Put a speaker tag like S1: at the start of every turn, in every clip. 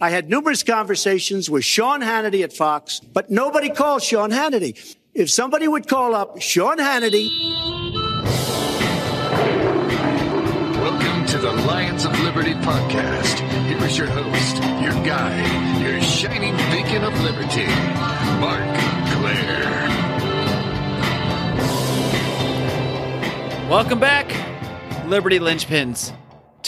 S1: I had numerous conversations with Sean Hannity at Fox, but nobody called Sean Hannity. If somebody would call up Sean Hannity.
S2: Welcome to the Lions of Liberty podcast. Here is your host, your guide, your shining beacon of liberty, Marc Clair.
S3: Welcome back, Liberty Lynchpins,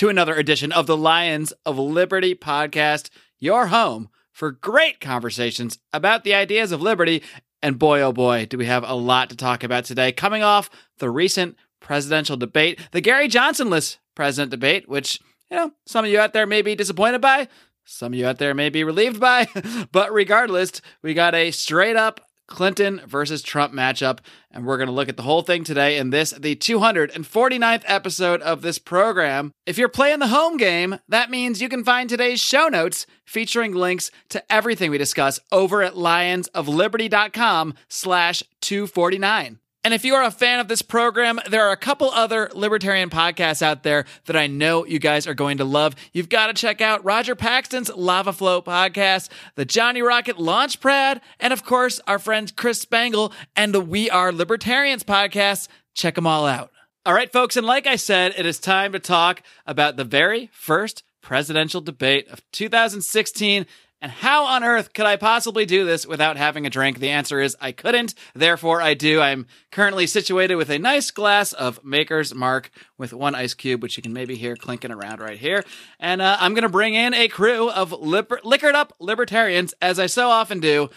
S3: to another edition of the Lions of Liberty podcast, your home for great conversations about the ideas of liberty. And boy, oh boy, do we have a lot to talk about today. Coming off the recent presidential debate, the Gary Johnsonless president debate, which, you know, some of you out there may be disappointed by, some of you out there may be relieved by, but regardless, we got a straight up Clinton versus Trump matchup. And we're going to look at the whole thing today in this, the 249th episode of this program. If you're playing the home game, that means you can find today's show notes featuring links to everything we discuss over at lionsofliberty.com slash 249. And if you are a fan of this program, there are a couple other libertarian podcasts out there that I know you guys are going to love. You've got to check out Roger Paxton's Lava Flow podcast, the Johnny Rocket Launch Pad, and of course, our friend Chris Spangle and the We Are Libertarians podcast. Check them all out. All right, folks, and like I said, it is time to talk about the very first presidential debate of 2016 and how on earth could I possibly do this without having a drink? The answer is I couldn't. Therefore, I do. I'm currently situated with a nice glass of Maker's Mark with one ice cube, which you can maybe hear clinking around right here. And uh, I'm going to bring in a crew of liber- liquored up libertarians, as I so often do,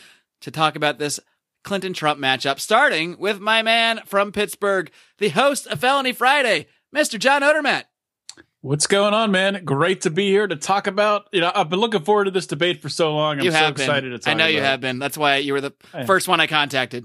S3: to talk about this Clinton Trump matchup, starting with my man from Pittsburgh, the host of Felony Friday, Mr. John Odermatt.
S4: What's going on, man? Great to be here to talk about. You know, I've been looking forward to this debate for so long. I'm
S3: you
S4: so excited
S3: been.
S4: to talk.
S3: I know you have been. That's why you were the
S4: I-
S3: first one I contacted.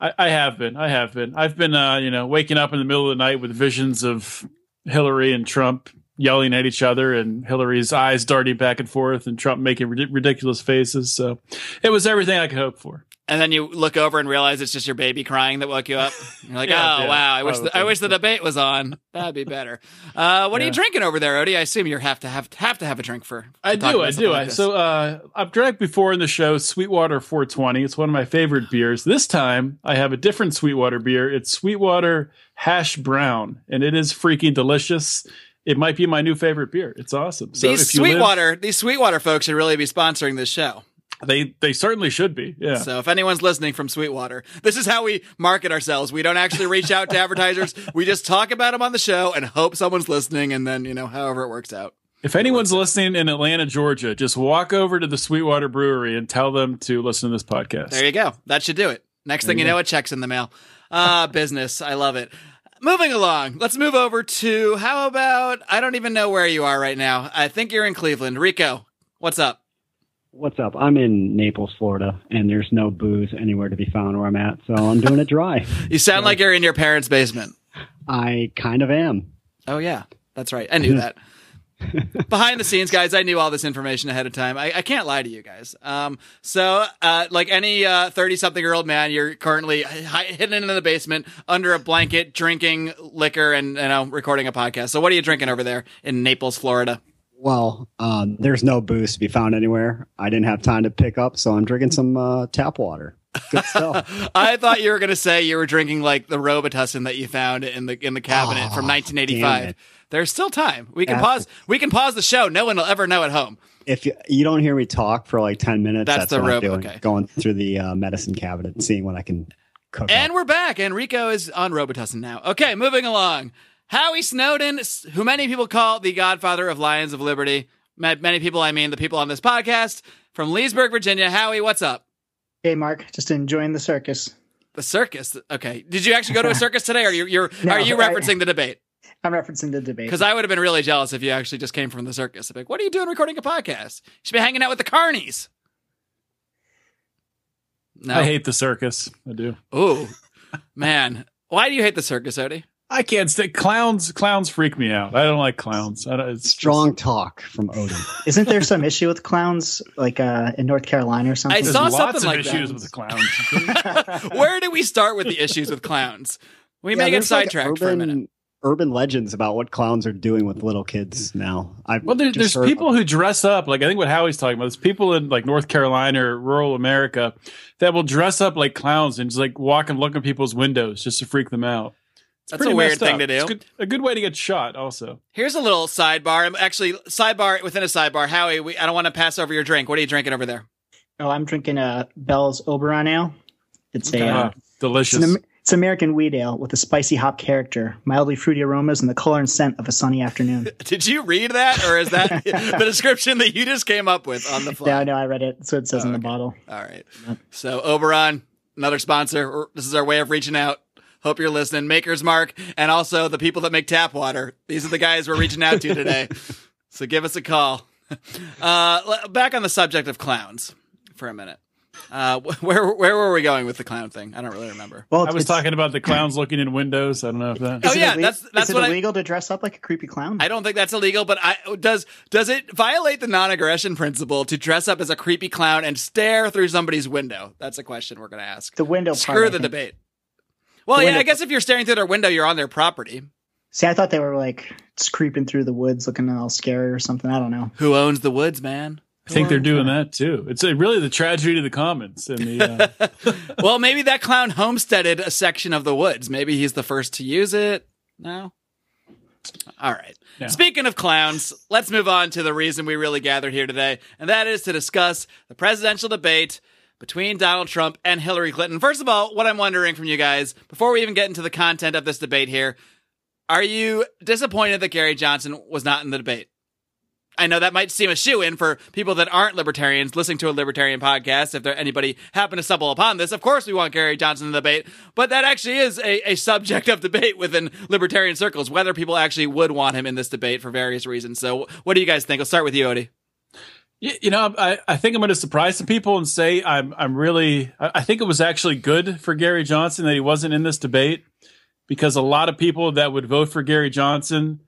S4: I, I have been. I have been. I've been, uh, you know, waking up in the middle of the night with visions of Hillary and Trump yelling at each other, and Hillary's eyes darting back and forth, and Trump making rid- ridiculous faces. So it was everything I could hope for.
S3: And then you look over and realize it's just your baby crying that woke you up. You're like,
S4: Yeah,
S3: oh
S4: yeah,
S3: wow, I wish the, I wish the debate was on. That'd be better. Uh, what are you drinking over there, Odie? I assume you have to have have to have a drink for.
S4: I do, I do.
S3: like
S4: I, so uh, I've drank before in the show Sweetwater 420. It's one of my favorite beers. This time I have a different Sweetwater beer. It's Sweetwater Hash Brown, and it is freaking delicious. It might be my new favorite beer. It's awesome. So
S3: these
S4: if you live-
S3: Sweetwater these Sweetwater folks should really be sponsoring this show.
S4: They they certainly should be. Yeah.
S3: So if anyone's listening from Sweetwater, this is how we market ourselves. We don't actually reach out to advertisers. We just talk about them on the show and hope someone's listening, and then you know however it works out.
S4: if anyone's listening in Atlanta, Georgia, just walk over to the Sweetwater Brewery and tell them to listen to this podcast.
S3: There you go. That should do it. Next thing you know, a check's in the mail. Ah, business. I love it. Moving along, let's move over to how about I don't even know where you are right now. I think you're in Cleveland. Rico, what's up?
S5: What's up? I'm in Naples, Florida, and there's no booze anywhere to be found where I'm at, so I'm doing it dry.
S3: You sound like you're in your parents' basement.
S5: I kind of am.
S3: Oh yeah, that's right. I knew that. Behind the scenes, guys, I knew all this information ahead of time. I, I can't lie to you guys. Um, so, uh, like any thirty-something-year-old man, you're currently hi- hidden in the basement under a blanket, drinking liquor and you know recording a podcast. So, what are you drinking over there in Naples, Florida?
S5: Well, um, there's no booze to be found anywhere. I didn't have time to pick up, so I'm drinking some uh, tap water. Good stuff.
S3: I thought you were going to say you were drinking like the Robitussin that you found in the in the cabinet
S5: Oh,
S3: from 1985. There's still time. We can
S5: After-
S3: pause. We can pause the show. No one will ever know at home.
S5: if you, you don't hear me talk for like 10 minutes,
S3: That's
S5: that's,
S3: the
S5: what
S3: rope,
S5: I'm doing.
S3: okay.
S5: Going through the uh, medicine cabinet and seeing what I can cook.
S3: And
S5: up.
S3: we're back, and Rico is on Robitussin now. Okay, moving along. Howie Snowdon, who many people call the godfather of Lions of Liberty. Many people, I mean the people on this podcast from Leesburg, Virginia. Howie, what's up?
S6: Hey, Marc, just enjoying the circus.
S3: The circus. Okay. Did you actually go to a circus today, or you're, you're
S6: No,
S3: are you
S6: I-
S3: referencing the debate?
S6: I'm referencing the debate.
S3: Because I would have been really jealous if you actually just came from the circus. I'd be like, what are you doing recording a podcast? You should be hanging out with the carnies. No.
S4: I hate the circus. I do.
S3: Ooh, man. Why do you hate the circus, Odie?
S4: I can't stick clowns. Clowns freak me out. I don't like clowns. I don't, it's
S5: Strong talk from Odin.
S6: Isn't there some issue with clowns, like uh, in North Carolina or something?
S3: I
S4: There's
S3: saw
S4: lots
S3: something
S4: of
S3: like
S4: issues
S3: that.
S4: with the clowns.
S3: Where do we start with the issues with clowns? We
S5: Yeah,
S3: may get
S5: there's, like,
S3: sidetracked for a minute.
S5: urban- urban legends about what clowns are doing with little kids now. I've
S4: Well, there, there's
S5: heard-
S4: people who dress up like I think what Howie's talking about. There's people in like North Carolina or rural America that will dress up like clowns and just like walk and look in people's windows just to freak them out. It's
S3: That's a
S4: pretty
S3: weird thing
S4: up.
S3: to do.
S4: It's good, a good way to get shot. Also,
S3: Here's a little sidebar. I'm actually sidebar within a sidebar. Howie, we, I don't want to pass over your drink. What are you drinking over there?
S6: Oh, I'm drinking a Bell's Oberon Ale. It's a uh,
S4: Ah, delicious.
S6: it's, an, it's American wheat ale with a spicy hop character, mildly fruity aromas, and the color and scent of a sunny afternoon.
S3: Did you read that, or is that the description that you just came up with on the fly?
S6: no, no, I read it. That's what it says
S3: Oh,
S6: in the bottle.
S3: All right. So Oberon, another sponsor. This is our way of reaching out. Hope you're listening. Maker's Mark, and also the people that make tap water. These are the guys we're reaching out to today. so give us a call. Uh, back on the subject of clowns for a minute. Uh, where where were we going with the clown thing? I don't really remember.
S6: Well,
S4: I was talking about the clowns looking in windows. I don't know if that.
S3: Oh, yeah,
S6: ille-
S3: that's- that's
S6: is
S3: what
S6: it
S3: I-
S6: illegal to dress up like a creepy clown?
S3: I don't think that's illegal, but I does does it violate the non-aggression principle to dress up as a creepy clown and stare through somebody's window? That's a question we're going to ask.
S6: the window
S3: Screw
S6: part.
S3: The debate. Well, yeah, I guess if you're staring through their window, you're on their property.
S6: See, I thought they were like creeping through the woods, looking all scary or something. I don't know.
S3: Who owns the woods, man?
S4: I think they're doing that too. It's uh, really the tragedy of the commons and the. Uh,
S3: well, maybe that clown homesteaded a section of the woods. Maybe he's the first to use it. No. All right.
S4: Yeah.
S3: Speaking of clowns, let's move on to the reason we really gathered here today, and that is to discuss the presidential debate between Donald Trump and Hillary Clinton. First of all, what I'm wondering from you guys, before we even get into the content of this debate here, are you disappointed that Gary Johnson was not in the debate? I know that might seem a shoe in for people that aren't libertarians listening to a libertarian podcast. If there anybody happen to stumble upon this, of course we want Gary Johnson in the debate, but that actually is a, a subject of debate within libertarian circles, whether people actually would want him in this debate for various reasons. So what do you guys think? I'll start with you, Odie.
S4: You know, I, I think I'm going to surprise some people and say I'm I'm really I think it was actually good for Gary Johnson that he wasn't in this debate because a lot of people that would vote for Gary Johnson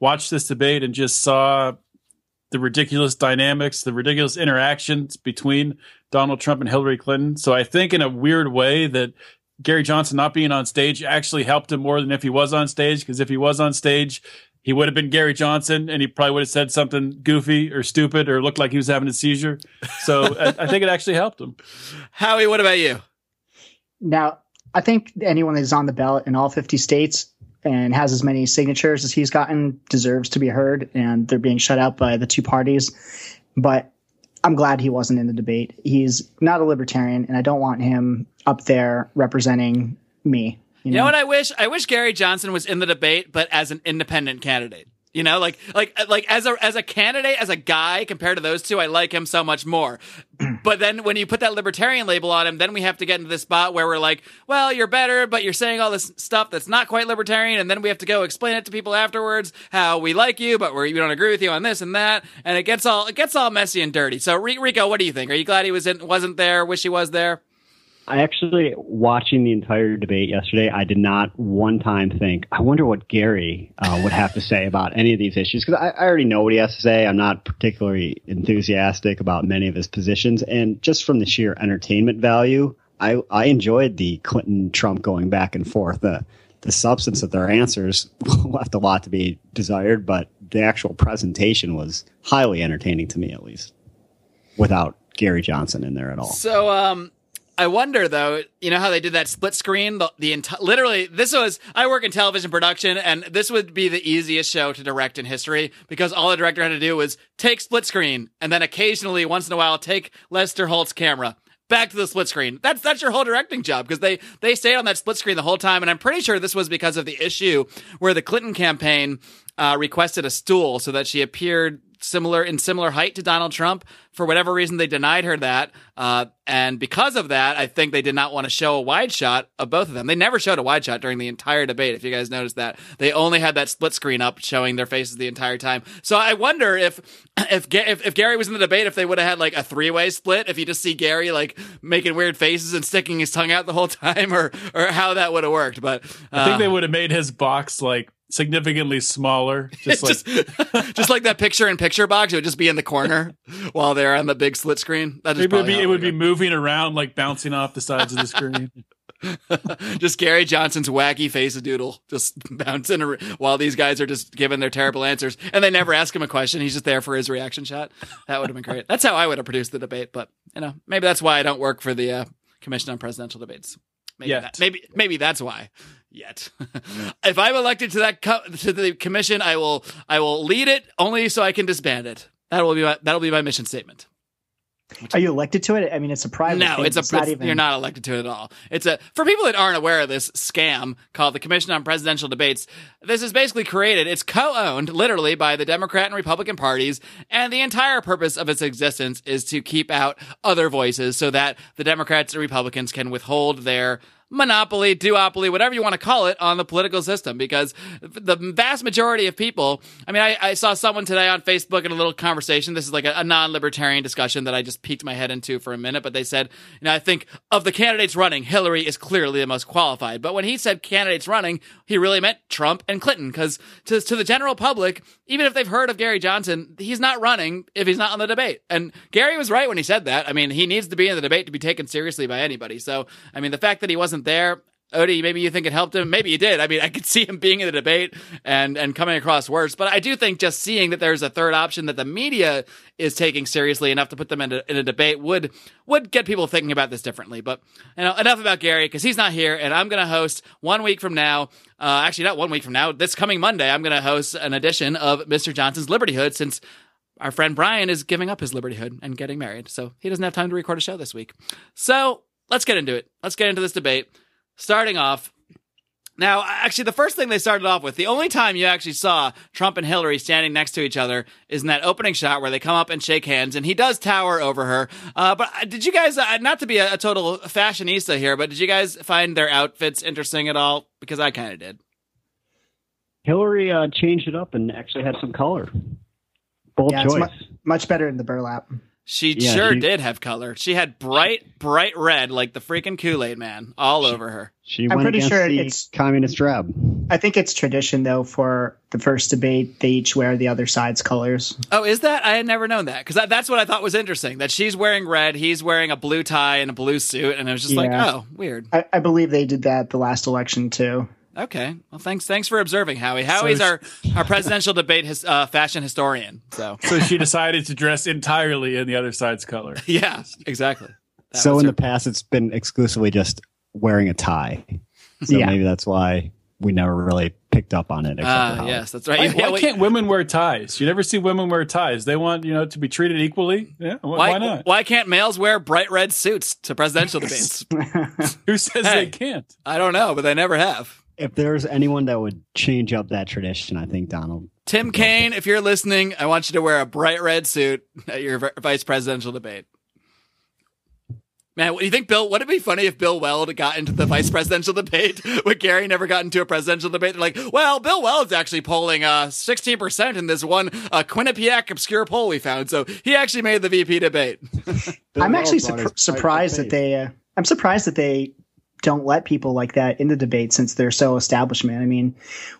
S4: watched this debate and just saw the ridiculous dynamics, the ridiculous interactions between Donald Trump and Hillary Clinton. So I think in a weird way that Gary Johnson not being on stage actually helped him more than if he was on stage because if he was on stage he would have been Gary Johnson, and he probably would have said something goofy or stupid or looked like he was having a seizure. So I, I think it actually helped him.
S3: Howie, what about you?
S6: Now, I think anyone that's on the ballot in all 50 states and has as many signatures as he's gotten deserves to be heard, and they're being shut out by the two parties. But I'm glad he wasn't in the debate. He's not a libertarian, and I don't want him up there representing me. You
S3: You know what I wish? I wish Gary Johnson was in the debate, but as an independent candidate. You know, like like like as a as a candidate, as a guy compared to those two, I like him so much more. but then when you put that libertarian label on him, then we have to get into this spot where we're like, well, you're better, but you're saying all this stuff that's not quite libertarian, and then we have to go explain it to people afterwards how we like you, but we're, we don't agree with you on this and that, and it gets all it gets all messy and dirty. So Ri- Rico, what do you think? Are you glad he was in, wasn't there? Wish he was there?
S5: I actually, watching the entire debate yesterday, I did not one time think, I wonder what Gary uh, would have to say about any of these issues. Because I, I already know what he has to say. I'm not particularly enthusiastic about many of his positions. And just from the sheer entertainment value, I, I enjoyed the Clinton Trump going back and forth. The, the substance of their answers left a lot to be desired, but the actual presentation was highly entertaining to me, at least, without Gary Johnson in there at all.
S3: So, um, I wonder though, you know how they did that split screen? The, the enti- literally, this was, I work in television production and this would be the easiest show to direct in history because all the director had to do was take split screen and then occasionally, once in a while, take Lester Holt's camera. Back to the split screen. That's that's your whole directing job because they they stayed on that split screen the whole time, and I'm pretty sure this was because of the issue where the Clinton campaign uh, requested a stool so that she appeared similar in similar height to Donald Trump. For whatever reason, they denied her that, uh, and because of that, I think they did not want to show a wide shot of both of them. They never showed a wide shot during the entire debate. If you guys noticed that, they only had that split screen up showing their faces the entire time. So I wonder if if if, if Gary was in the debate, if they would have had like a three way split, if you just see Gary like making weird faces and sticking his tongue out the whole time, or or how that would have worked. But uh,
S4: I think they would have made his box like significantly smaller. Just like
S3: just, just like that picture in picture box, it would just be in the corner while they're on the big split screen. That
S4: it would be, it would be moving around, like bouncing off the sides of the screen.
S3: just Gary Johnson's wacky face doodle just bouncing ar- while these guys are just giving their terrible answers, and they never ask him a question. He's just there for his reaction shot. That would have been great. That's how I would have produced the debate. But you know, maybe that's why I don't work for the uh, Commission on Presidential Debates. Maybe that, maybe maybe that's why. Yet, if I'm elected to that co- to the commission, I will I will lead it only so I can disband it. That will be my, that'll be my mission statement.
S6: Are you elected to it? I mean, it's a private.
S3: No,
S6: thing.
S3: it's a
S6: not
S3: it's-
S6: even.
S3: you're not elected to it at all. It's a for people that aren't aware of this scam called the Commission on Presidential Debates. This is basically created. It's co-owned literally by the Democrat and Republican parties, and the entire purpose of its existence is to keep out other voices so that the Democrats and Republicans can withhold their monopoly, duopoly, whatever you want to call it, on the political system. Because the vast majority of people, I mean, I, I saw someone today on Facebook in a little conversation. This is like a, a non libertarian discussion that I just peeked my head into for a minute, but they said, you know, I think of the candidates running, Hillary is clearly the most qualified. But when he said candidates running, he really meant Trump and Clinton. Because to, to the general public, even if they've heard of Gary Johnson, he's not running if he's not on the debate. And Gary was right when he said that. I mean, he needs to be in the debate to be taken seriously by anybody. So, I mean, the fact that he wasn't there, Odie, maybe you think it helped him. Maybe he did. I mean, I could see him being in the debate and and coming across worse. But I do think just seeing that there's a third option that the media is taking seriously enough to put them in a, in a debate would would get people thinking about this differently. But you know, enough about Gary because he's not here, and I'm going to host one week from now. Uh, actually, not one week from now. This coming Monday, I'm going to host an edition of Mr. Johnson's Liberty Hood since our friend Brian is giving up his Liberty Hood and getting married, so he doesn't have time to record a show this week. So let's get into it. Let's get into this debate. Starting off, now, actually, the first thing they started off with, the only time you actually saw Trump and Hillary standing next to each other is in that opening shot where they come up and shake hands, and he does tower over her. Uh, but uh, did you guys, uh, not to be a, a total fashionista here, but did you guys find their outfits interesting at all? Because I kind of did.
S5: Hillary uh, changed it up and actually had some color. Bold
S6: Yeah, it's
S5: choice.
S6: mu- much better in the burlap.
S3: She
S5: Yeah,
S3: sure
S5: she-
S3: did have color. She had bright, bright red, like the freaking Kool Aid man, all over her.
S5: she
S6: I'm
S5: went
S6: pretty
S5: against
S6: sure
S5: the
S6: it's-
S5: communist drab.
S6: I think it's tradition though for the first debate they each wear the other side's colors.
S3: Oh, is that? I had never known that because that, that's what I thought was interesting. That she's wearing red, he's wearing a blue tie and a blue suit, and I was just like, oh, weird.
S6: I, I believe they did that the last election too.
S3: Okay. Well, thanks. Thanks for observing, Howie. Howie's our our presidential debate his, uh, fashion historian. So
S4: So she decided to dress entirely in the other side's color.
S3: yeah, exactly. That
S5: so in
S3: her-
S5: the past, it's been exclusively just wearing a tie. So
S6: Yeah.
S5: maybe that's why we never really picked up on it. except
S3: Ah,
S5: Howard.
S3: yes, that's right.
S4: Why,
S3: Yeah,
S4: why
S3: wait,
S4: can't women wear ties? You never see women wear ties. They want you know to be treated equally. Yeah, wh- why,
S3: why,
S4: not?
S3: why can't males wear bright red suits to presidential debates?
S4: Who says
S3: Hey.
S4: they can't?
S3: I don't know, but they never have.
S5: If there's anyone that would change up that tradition, I think Donald.
S3: Tim Kaine, if you're listening, I want you to wear a bright red suit at your vice presidential debate. Man, what do you think, Bill? Would it be funny if Bill Weld got into the vice presidential debate, but Gary never got into a presidential debate? They're like, well, Bill Weld's actually polling uh, 16% in this one uh, Quinnipiac obscure poll we found, so he actually made the VP debate.
S6: I'm actually surp- surprised that they. Uh, I'm surprised that they don't let people like that in the debate since they're so establishment. I mean,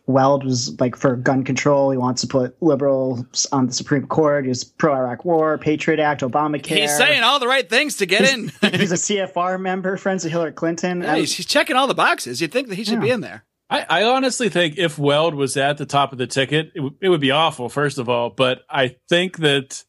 S6: Weld was like for gun control. He wants to put liberals on the Supreme Court. He's pro Iraq War, Patriot Act, Obamacare.
S3: He's saying all the right things to get in.
S6: he's a CFR member, friends with Hillary Clinton.
S3: Yeah, he's, he's checking all the boxes. You'd think that he should be in there.
S4: I, I honestly think if Weld was at the top of the ticket, it, w- it would be awful, first of all. But I think that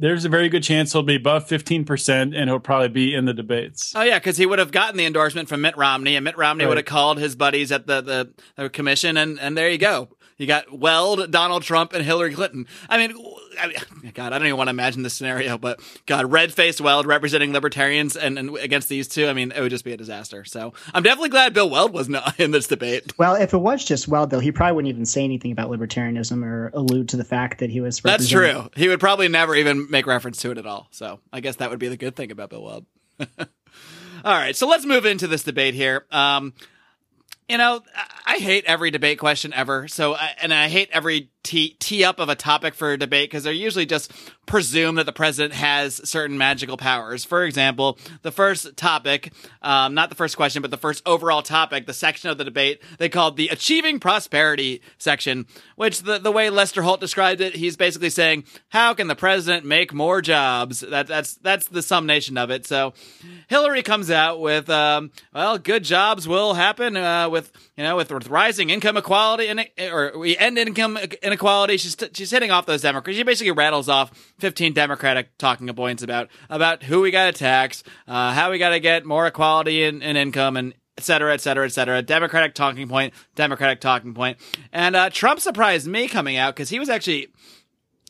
S4: there's a very good chance he'll be above 15% and he'll probably be in the debates.
S3: Oh yeah, because he would have gotten the endorsement from Mitt Romney, and Mitt Romney
S4: Right.
S3: would have called his buddies at the, the the commission, and and there you go. You got Weld, Donald Trump, and Hillary Clinton. I mean, I mean, God, I don't even want to imagine this scenario, but God, red faced Weld representing libertarians and, and against these two, I mean, it would just be a disaster. So I'm definitely glad Bill Weld was not in this debate.
S6: Well, if it was just Weld, though, he probably wouldn't even say anything about libertarianism or allude to the fact that he was.
S3: That's true. He would probably never even make reference to it at all. So I guess that would be the good thing about Bill Weld. all right, so let's move into this debate here. Um, you know, I- hate every debate question ever. So, I, and I hate every tee, tee up of a topic for a debate because they're usually just presume that the president has certain magical powers. For example, the first topic, um, not the first question, but the first overall topic, the section of the debate they called the Achieving Prosperity section, which the, the way Lester Holt described it, he's basically saying, how can the president make more jobs? That, that's, that's the summation of it. So Hillary comes out with, um, well, good jobs will happen, uh, with, you know, with, with rising income equality and, or we end income inequality. She's, she's hitting off those Democrats. She basically rattles off 15 Democratic talking points about about who we got to tax, uh, how we got to get more equality in, in income, and et cetera, et cetera, et cetera. Democratic talking point, Democratic talking point. And uh, Trump surprised me coming out because he was actually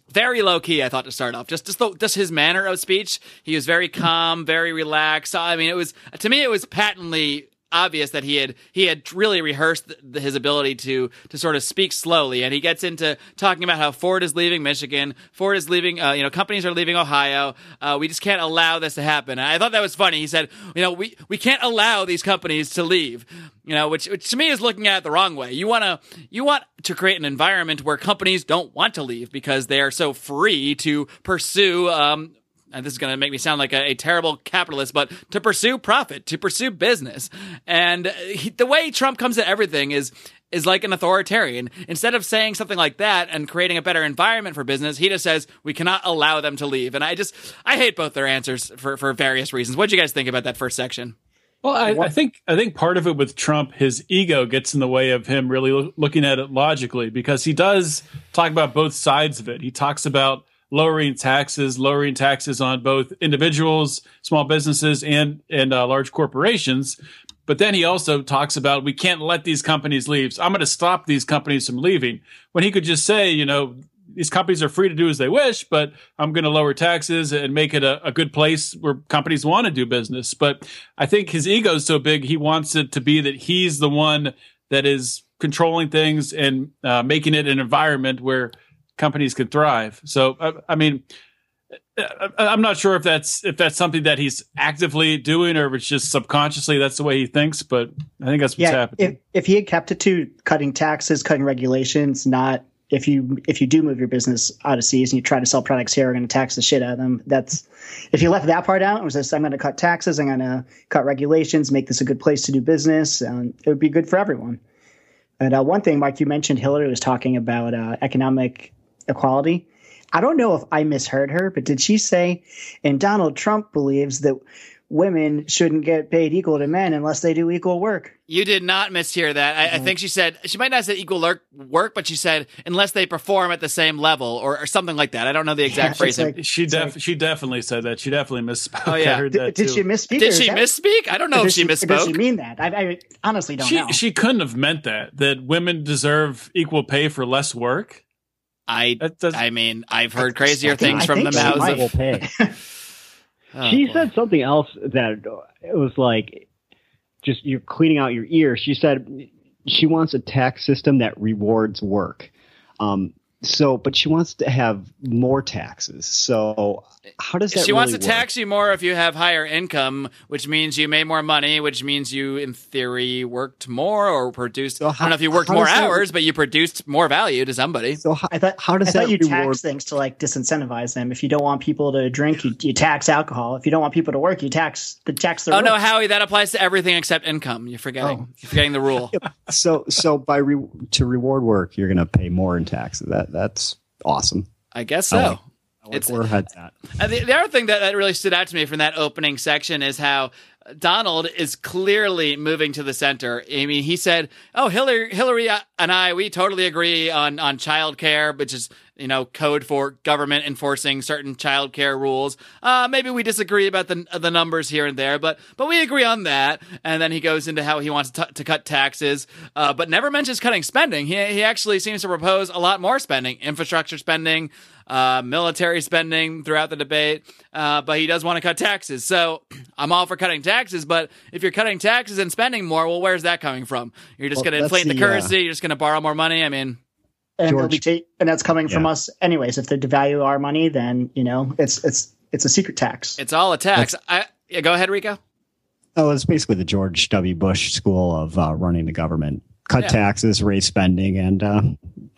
S3: very low key. I thought to start off, just just, the, just his manner of speech. He was very calm, very relaxed. I mean, it was to me, it was patently obvious that he had he had really rehearsed the, his ability to to sort of speak slowly. And he gets into talking about how Ford is leaving Michigan. Ford is leaving uh, you know companies are leaving Ohio. Uh, we just can't allow this to happen. And I thought that was funny. He said you know we we can't allow these companies to leave you know which, which to me is looking at it the wrong way. You want to you want to create an environment where companies don't want to leave because they are so free to pursue um, and this is going to make me sound like a, a, terrible capitalist, but to pursue profit, to pursue business. And uh, he, the way Trump comes at everything is is like an authoritarian. Instead of saying something like that and creating a better environment for business, he just says we cannot allow them to leave. And I just I hate both their answers for for various reasons. What do you guys think about that first section?
S4: Well, I, I, think I think part of it with Trump, his ego gets in the way of him really lo- looking at it logically because he does talk about both sides of it. He talks about lowering taxes, lowering taxes on both individuals, small businesses, and and uh, large corporations. But then he also talks about we can't let these companies leave. So I'm going to stop these companies from leaving. When he could just say, you know, these companies are free to do as they wish, but I'm going to lower taxes and make it a, a, good place where companies want to do business. But I think his ego is so big, he wants it to be that he's the one that is controlling things and uh, making it an environment where companies can thrive. So, I, I mean, I'm not sure if that's if that's something that he's actively doing or if it's just subconsciously that's the way he thinks. But I think that's what's yeah, happening.
S6: If, if he had kept it to cutting taxes, cutting regulations, not if you if you do move your business out of seas and you try to sell products here, we're going to tax the shit out of them. That's if you left that part out and was just I'm going to cut taxes, I'm going to cut regulations, make this a good place to do business, and it would be good for everyone. And uh, one thing, Mike, you mentioned Hillary was talking about uh, economic equality. I don't know if I misheard her, but did she say, and Donald Trump believes that women shouldn't get paid equal to men unless they do equal work.
S3: You did not mishear that. I, mm-hmm. I, think she said she might not have said equal work, but she said unless they perform at the same level or, or something like that. I don't know the exact yeah, phrasing.
S4: Like, she def- like, she definitely said that. She definitely misspoke.
S3: Oh yeah,
S6: did, did she misspeak?
S3: Did she that, misspeak? I don't know if she, she misspoke. Does
S6: she mean that? I, I honestly don't
S4: she,
S6: know.
S4: She couldn't have meant that. That women deserve equal pay for less work.
S3: I I mean, I've heard crazier things from the mouths
S5: of. oh, she boy. said something else that it was like, just you're cleaning out your ear. She said she wants a tax system that rewards work. Um, so, but she wants to have more taxes. So, how does that?
S3: She
S5: really
S3: wants to
S5: work?
S3: tax you more if you have higher income, which means you made more money, which means you, in theory, worked more or produced. So how, I don't know if you worked more hours, that, but you produced more value to somebody.
S6: So, how, I thought, how does I that you reward? tax things to like disincentivize them? If you don't want people to drink, you, you tax alcohol. If you don't want people to work, you tax the tax.
S3: their oh no, Howie, that applies to everything except income. You're forgetting. Oh. You're forgetting the rule.
S5: so, so by re- to reward work, you're going to pay more in taxes. That that's awesome.
S3: I guess so. I like,
S5: I like it's where head's at.
S3: Uh, the, the, other thing that, that really stood out to me from that opening section is how Donald is clearly moving to the center. I mean, he said, "Oh, Hillary, Hillary and I, we totally agree on on child care, which is you know code for government enforcing certain child care rules. Uh, maybe we disagree about the the numbers here and there, but but we agree on that." And then he goes into how he wants to, to cut taxes, uh, but never mentions cutting spending. He he actually seems to propose a lot more spending, infrastructure spending uh, military spending throughout the debate, uh, but he does want to cut taxes. So I'm all for cutting taxes, but if you're cutting taxes and spending more, well, where's that coming from? You're just well, going to inflate the, the currency. Uh, you're just going to borrow more money. I mean,
S6: and, George, ta- and that's coming yeah. from us anyways. If they devalue our money, then you know it's it's it's a secret tax.
S3: It's all a tax. I, yeah, go ahead, Rico.
S5: Oh, it's basically the George W. Bush school of uh, running the government: cut yeah. taxes, raise spending, and uh,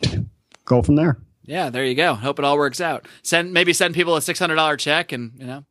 S5: go from there.
S3: Yeah, there you go. Hope it all works out. Send maybe send people a six hundred dollar check, and you know,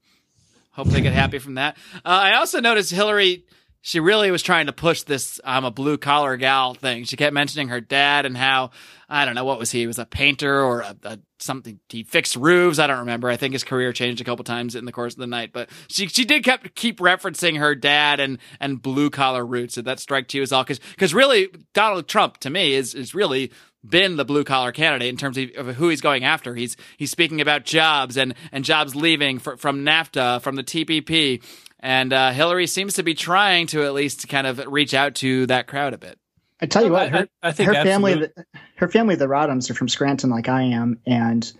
S3: hope they get happy from that. Uh, I also noticed Hillary. She really was trying to push this "I'm a blue collar gal" thing. She kept mentioning her dad and how I don't know what was he? He was a painter or a, a something. He fixed roofs. I don't remember. I think his career changed a couple times in the course of the night. But she she did kept keep referencing her dad and and blue collar roots. Did that strike you as all? Because because really Donald Trump to me is is really been the blue collar candidate in terms of, of, who he's going after. He's he's speaking about jobs and and jobs leaving for, from NAFTA, from the TPP, and uh, Hillary seems to be trying to at least kind of reach out to that crowd a bit.
S6: I tell you what,
S4: I-
S6: her,
S4: I- I think
S6: her family, the- her family, the Rodhams are from Scranton, like I am, and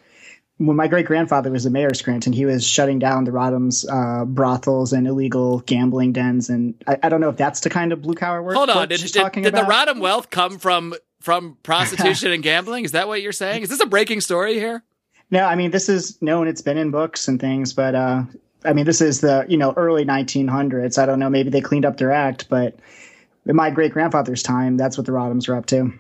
S6: when my great grandfather was the mayor of Scranton, he was shutting down the Rodhams uh, brothels and illegal gambling dens, and I, I don't know if that's the kind of blue collar work.
S3: Hold on,
S6: what
S3: did,
S6: she's
S3: did,
S6: talking
S3: did the
S6: about.
S3: Rodham wealth come from from prostitution and gambling? Is that what you're saying? Is this a breaking story here?
S6: No, I mean this is known. It's been in books and things, but uh, I mean this is the you know early 1900s. I don't know. Maybe they cleaned up their act, but in my great grandfather's time, that's what the Rodhams were up to.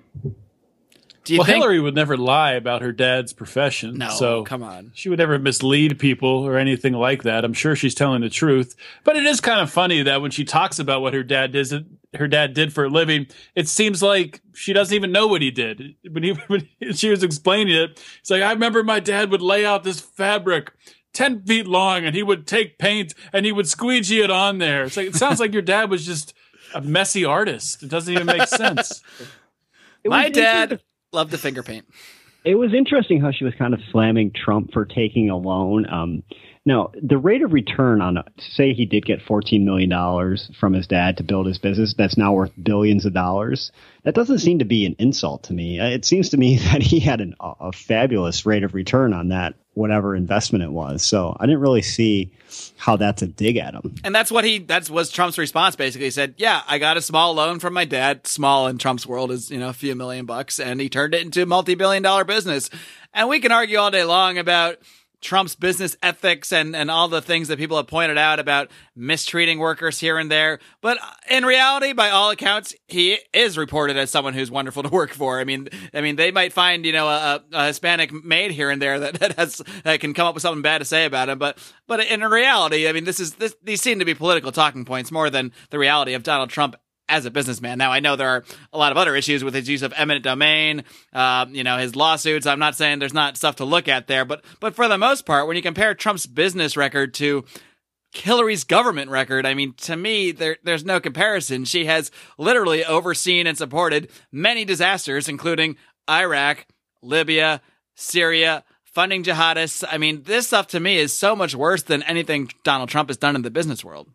S3: Do you
S4: well,
S3: think?
S4: Hillary would never lie about her dad's profession.
S3: no,
S4: so
S3: come on.
S4: she would never mislead people or anything like that. I'm sure she's telling the truth. But it is kind of funny that when she talks about what her dad did, her dad did for a living, it seems like she doesn't even know what he did. When he when she was explaining it, it's like I remember my dad would lay out this fabric. 10 feet long and he would take paint and he would squeegee it on there. It's like, it sounds like your dad was just a messy artist. It doesn't even make sense.
S3: My dad loved the finger paint.
S5: It was interesting how she was kind of slamming Trump for taking a loan. Um, now, the rate of return on, say, he did get $14 million from his dad to build his business that's now worth billions of dollars. That doesn't seem to be an insult to me. Uh, It seems to me that he had an, a fabulous rate of return on that, whatever investment it was. So I didn't really see how that's a dig at him.
S3: And that's what he that's was Trump's response basically. He said, Yeah, I got a small loan from my dad. Small in Trump's world is, you know, a few million bucks, and he turned it into a multi billion dollar business. And we can argue all day long about Trump's business ethics and, and all the things that people have pointed out about mistreating workers here and there. But in reality, by all accounts, he is reported as someone who's wonderful to work for. I mean, I mean, they might find, you know, a, a Hispanic maid here and there that, that has, that can come up with something bad to say about him. But, but in reality, I mean, this is, this, these seem to be political talking points more than the reality of Donald Trump as a businessman. Now, I know there are a lot of other issues with his use of eminent domain, uh, you know, his lawsuits. I'm not saying there's not stuff to look at there, but but for the most part, when you compare Trump's business record to Hillary's government record, I mean, to me, there there's no comparison. She has literally overseen and supported many disasters, including Iraq, Libya, Syria, funding jihadists. I mean, this stuff to me is so much worse than anything Donald Trump has done in the business world.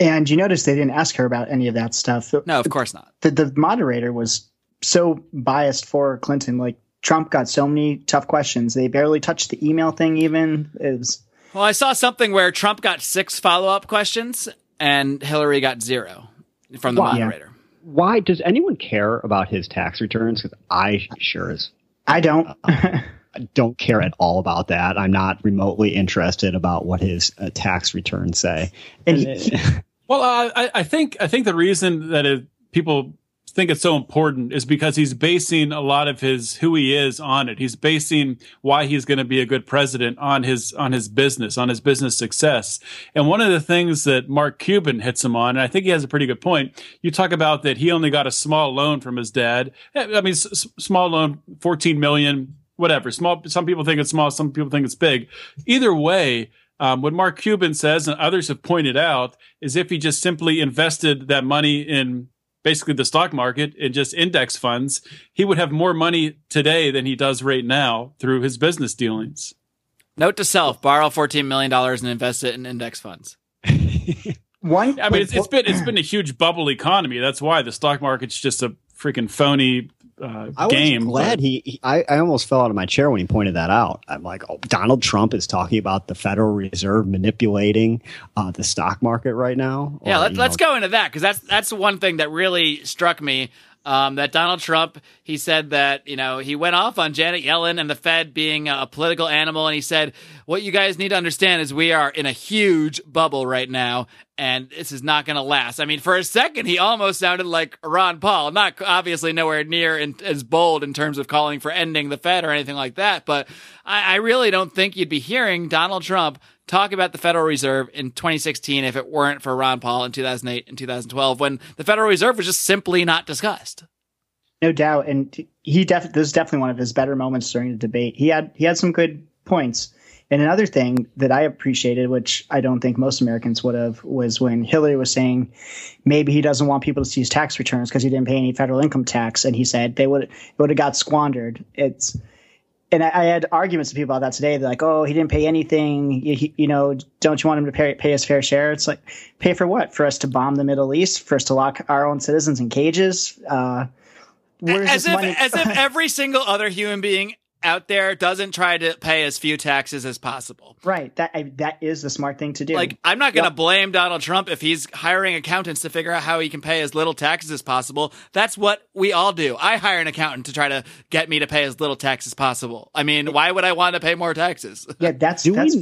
S6: And you notice they didn't ask her about any of that stuff.
S3: No, of course not.
S6: the, the moderator was so biased for Clinton. Like Trump got so many tough questions. They barely touched the email thing. Even it was
S3: Well, I saw something where Trump got six follow up questions and Hillary got zero from the
S5: Wow. Yeah.
S3: moderator.
S5: Why does anyone care about his tax returns? Because I sure as
S6: I don't.
S5: I don't care at all about that. I'm not remotely interested about what his uh, tax returns say.
S6: and he,
S4: Well, I, I think I think the reason that it, people think it's so important is because he's basing a lot of his who he is on it. He's basing why he's going to be a good president on his on his business, on his business success. And one of the things that Mark Cuban hits him on, and I think he has a pretty good point. You talk about that he only got a small loan from his dad. Eh, I mean, s- small loan, fourteen million, whatever. Small. Some people think it's small. Some people think it's big. Either way. Um, what Mark Cuban says and others have pointed out is if he just simply invested that money in basically the stock market and just index funds, he would have more money today than he does right now through his business dealings.
S3: Note to self: borrow fourteen million dollars and invest it in index funds.
S6: one,
S4: I mean, it's, it's been it's been a huge bubble economy. That's why the stock market's just a freaking phony uh,
S5: I was
S4: game.
S5: glad
S4: but-
S5: he. he I, I almost fell out of my chair when he pointed that out. I'm like, oh, Donald Trump is talking about the Federal Reserve manipulating uh, the stock market right now.
S3: Yeah,
S5: Or,
S3: let, let's
S5: know,
S3: go into that because that's that's the one thing that really struck me um, that Donald Trump, he said that, you know, he went off on Janet Yellen and the Fed being a political animal. And he said, what you guys need to understand is we are in a huge bubble right now and this is not going to last. I mean, for a second, he almost sounded like Ron Paul, not obviously nowhere near in, as bold in terms of calling for ending the Fed or anything like that. But I, I really don't think you'd be hearing Donald Trump talk about the Federal Reserve in 2016 if it weren't for Ron Paul in 2008 and 2012 when the Federal Reserve was just simply not discussed.
S6: No doubt, and he definitely this is definitely one of his better moments during the debate. He had he had some good points. And another thing that I appreciated, which I don't think most Americans would have, was when Hillary was saying maybe he doesn't want people to see his tax returns because he didn't pay any federal income tax, and he said they would it would have got squandered. It's and I, I, had arguments with people about that today. They're like, "Oh, he didn't pay anything. You, you, know, don't you want him to pay, pay his fair share?" It's like, pay for what? For us to bomb the Middle East? For us to lock our own citizens in cages? Uh,
S3: as if, as if every single other human being out there doesn't try to pay as few taxes as possible.
S6: Right. That I, that is the smart thing to do.
S3: Like I'm not going to yep. blame Donald Trump if he's hiring accountants to figure out how he can pay as little taxes as possible. That's what we all do. I hire an accountant to try to get me to pay as little tax as possible. I mean, why would I want to pay more taxes?
S6: Yeah, that's that's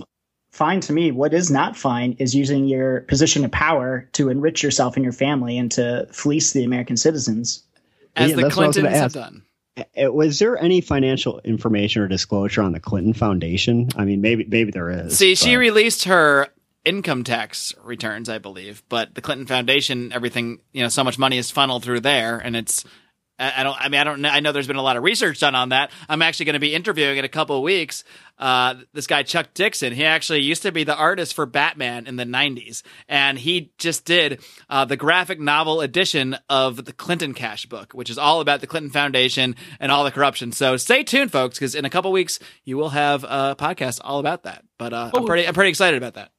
S6: fine to me. What is not fine is using your position of power to enrich yourself and your family and to fleece the American citizens.
S3: As yeah, the Clintons have done
S5: was there any financial information or disclosure on the Clinton Foundation? I mean, maybe maybe there is.
S3: See, but. she released her income tax returns, I believe, but the Clinton Foundation, everything, you know, so much money is funneled through there, and it's I don't. I mean, I don't. I know there's been a lot of research done on that. I'm actually going to be interviewing in a couple of weeks. Uh, this guy Chuck Dixon. He actually used to be the artist for Batman in the '90s, and he just did uh, the graphic novel edition of the Clinton Cash book, which is all about the Clinton Foundation and all the corruption. So stay tuned, folks, because in a couple weeks you will have a podcast all about that. But uh, oh. I'm pretty. I'm pretty excited about that.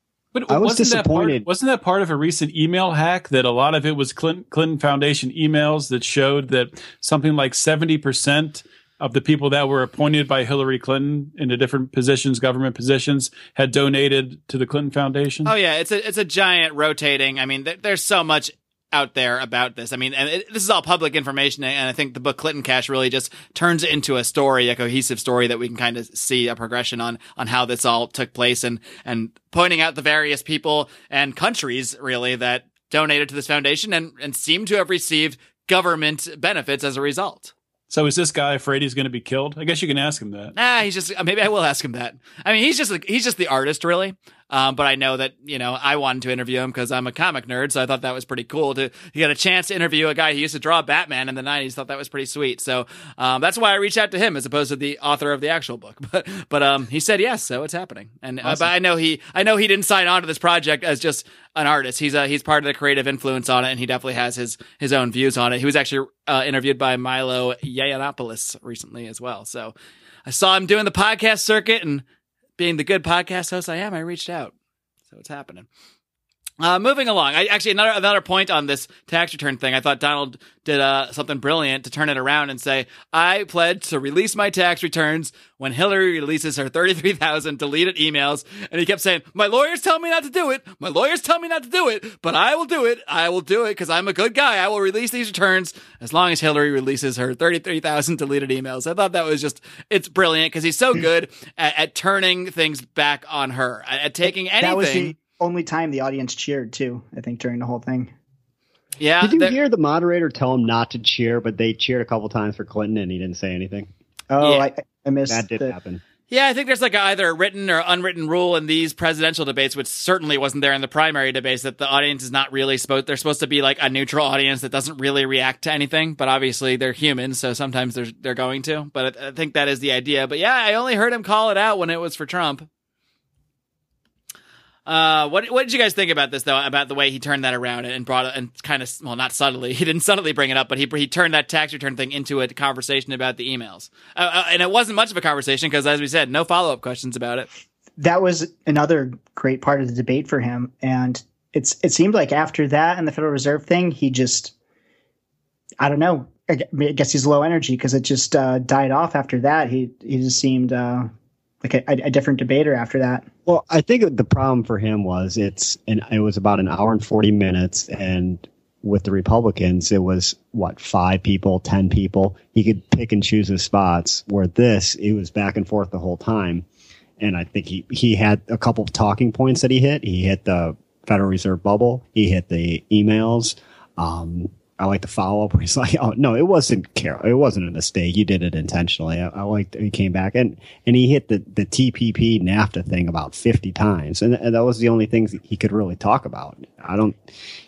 S5: But I was
S4: wasn't
S5: disappointed.
S4: That part, wasn't that part of a recent email hack that a lot of it was Clinton, Clinton Foundation emails that showed that something like 70% of the people that were appointed by Hillary Clinton into different positions, government positions, had donated to the Clinton Foundation?
S3: Oh yeah, it's a it's a giant rotating. I mean, th- there's so much out there about this. I mean, and it, this is all public information, and I think the book Clinton Cash really just turns it into a story, a cohesive story that we can kind of see a progression on on how this all took place, and and pointing out the various people and countries really that donated to this foundation and and seem to have received government benefits as a result.
S4: So is this guy afraid he's going to be killed? I guess you can ask him that.
S3: Nah, he's just maybe I will ask him that. I mean, he's just he's just the artist, really. Um, but I know that you know I wanted to interview him because I'm a comic nerd, so I thought that was pretty cool to get a chance to interview a guy who used to draw Batman in the '90s. Thought that was pretty sweet, so um, that's why I reached out to him as opposed to the author of the actual book. But but um, he said yes, so it's happening. And awesome. uh, but I know he I know he didn't sign on to this project as just an artist. He's uh, he's part of the creative influence on it, and he definitely has his his own views on it. He was actually uh, interviewed by Milo Yiannopoulos recently as well. So I saw him doing the podcast circuit and being the good podcast host I am, I reached out. So it's happening. Uh, moving along, I actually another another point on this tax return thing. I thought Donald did uh, something brilliant to turn it around and say, "I pledge to release my tax returns when Hillary releases her thirty-three thousand deleted emails." And he kept saying, "My lawyers tell me not to do it. My lawyers tell me not to do it, but I will do it. I will do it because I'm a good guy. I will release these returns as long as Hillary releases her thirty-three thousand deleted emails." I thought that was just it's brilliant because he's so good at, at, turning things back on her, at, at taking anything
S6: only time the audience cheered too. I think during the whole thing.
S3: Yeah.
S5: Did you hear the moderator tell him not to cheer, but they cheered a couple times for Clinton and he didn't say anything?
S6: Oh, yeah. I, I missed
S5: that. Did
S6: the,
S5: happen.
S3: Yeah, I think there's like a, either a written or unwritten rule in these presidential debates, which certainly wasn't there in the primary debates, that the audience is not really supposed. They're supposed to be like a neutral audience that doesn't really react to anything. But obviously, they're humans, so sometimes they're they're going to. But I, I think that is the idea. But yeah, I only heard him call it out when it was for Trump. Uh, what what did you guys think about this though? About the way he turned that around and brought it and kind of well, not subtly. He didn't subtly bring it up, but he he turned that tax return thing into a conversation about the emails. Uh, uh, and it wasn't much of a conversation because, as we said, no follow up questions about it.
S6: That was another great part of the debate for him, and it's it seemed like after that and the Federal Reserve thing, he just I don't know. I guess he's low energy because it just uh, died off after that. He he just seemed uh, like a, a, different debater after that.
S5: Well, I think the problem for him was it's and it was about an hour and forty minutes, and with the Republicans, it was what five people, ten people. He could pick and choose his spots. Where this, it was back and forth the whole time. And I think he he had a couple of talking points that he hit. He hit the Federal Reserve bubble. He hit the emails. Um, I like the follow up where he's like, "Oh no, it wasn't Carol. It wasn't a mistake. You did it intentionally." I, I liked he came back and and he hit the the TPP NAFTA thing about fifty times, and, and that was the only things he could really talk about. I don't.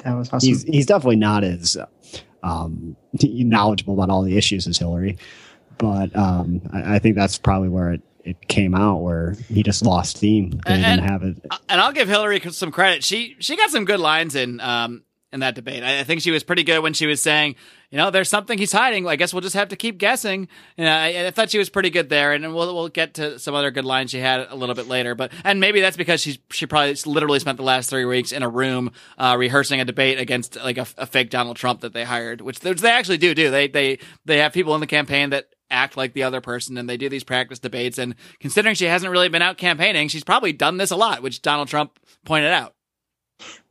S6: That was awesome.
S5: He's he's definitely not as um, knowledgeable about all the issues as Hillary, but um, I, I think that's probably where it it came out where he just lost steam. They
S3: And-
S5: didn't have it.
S3: and I'll give Hillary some credit. She she got some good lines in um in that debate. I, I think she was pretty good when she was saying, you know, there's something he's hiding. I guess we'll just have to keep guessing. Know, I, I thought she was pretty good there, and we'll we'll get to some other good lines she had a little bit later. But and maybe that's because she she probably literally spent the last three weeks in a room uh, rehearsing a debate against like a, a fake Donald Trump that they hired, which, which they actually do do. They they they have people in the campaign that act like the other person and they do these practice debates and considering she hasn't really been out campaigning she's probably done this a lot which donald trump pointed out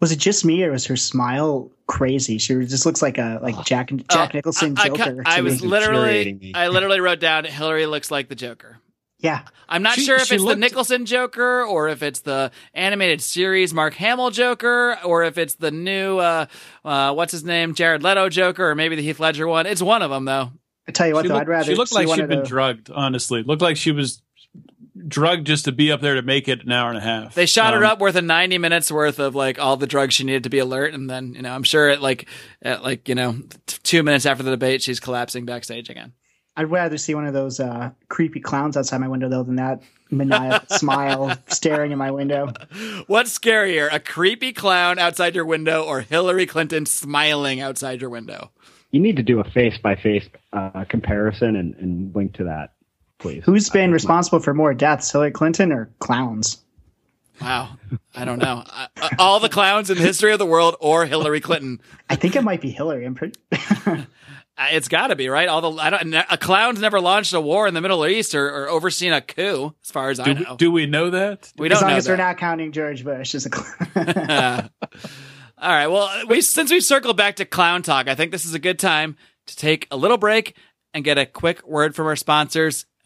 S6: was it just me or was her smile crazy? She just looks like a like Jack Jack Nicholson
S3: Oh, I, I,
S6: Joker.
S3: I
S6: to
S3: was
S6: me.
S3: literally i literally wrote down hillary looks like the joker
S6: yeah.
S3: i'm not
S4: She-
S3: sure if it's
S4: looked-
S3: the nicholson joker or if it's the animated series mark hamill joker or if it's the new uh, uh what's his name jared leto joker or maybe the heath ledger one it's one of them though
S6: I tell you what,
S4: she,
S6: though,
S4: looked,
S6: I'd rather
S4: she looked like she'd been
S6: the-
S4: drugged. Honestly, looked like she was drugged just to be up there to make it an hour and a half.
S3: They shot her
S4: Um,
S3: up worth of 90 minutes worth of like all the drugs she needed to be alert. And then, you know, I'm sure at like, at like, you know, t- two minutes after the debate, she's collapsing backstage again.
S6: I'd rather see one of those uh, creepy clowns outside my window though than that maniac smile staring in my window.
S3: What's scarier, a creepy clown outside your window or Hillary Clinton smiling outside your window?
S5: You need to do a face by face comparison and, and link to that, please.
S6: Who's been responsible for more deaths, Hillary Clinton or clowns?
S3: Wow. I don't know. Uh, uh, all the clowns in the history of the world or Hillary Clinton.
S6: I think it might be Hillary. I'm pretty.
S3: Uh, It's got to be right. All the I don't. A clown's never launched a war in the Middle East or, or overseen a coup, as far as I know.
S4: we, do we know that?
S3: we
S6: as
S3: don't
S6: long
S3: know
S6: as we're not counting George Bush as a clown.
S3: All right. Well, we since we've circled back to clown talk, I think this is a good time to take a little break and get a quick word from our sponsors,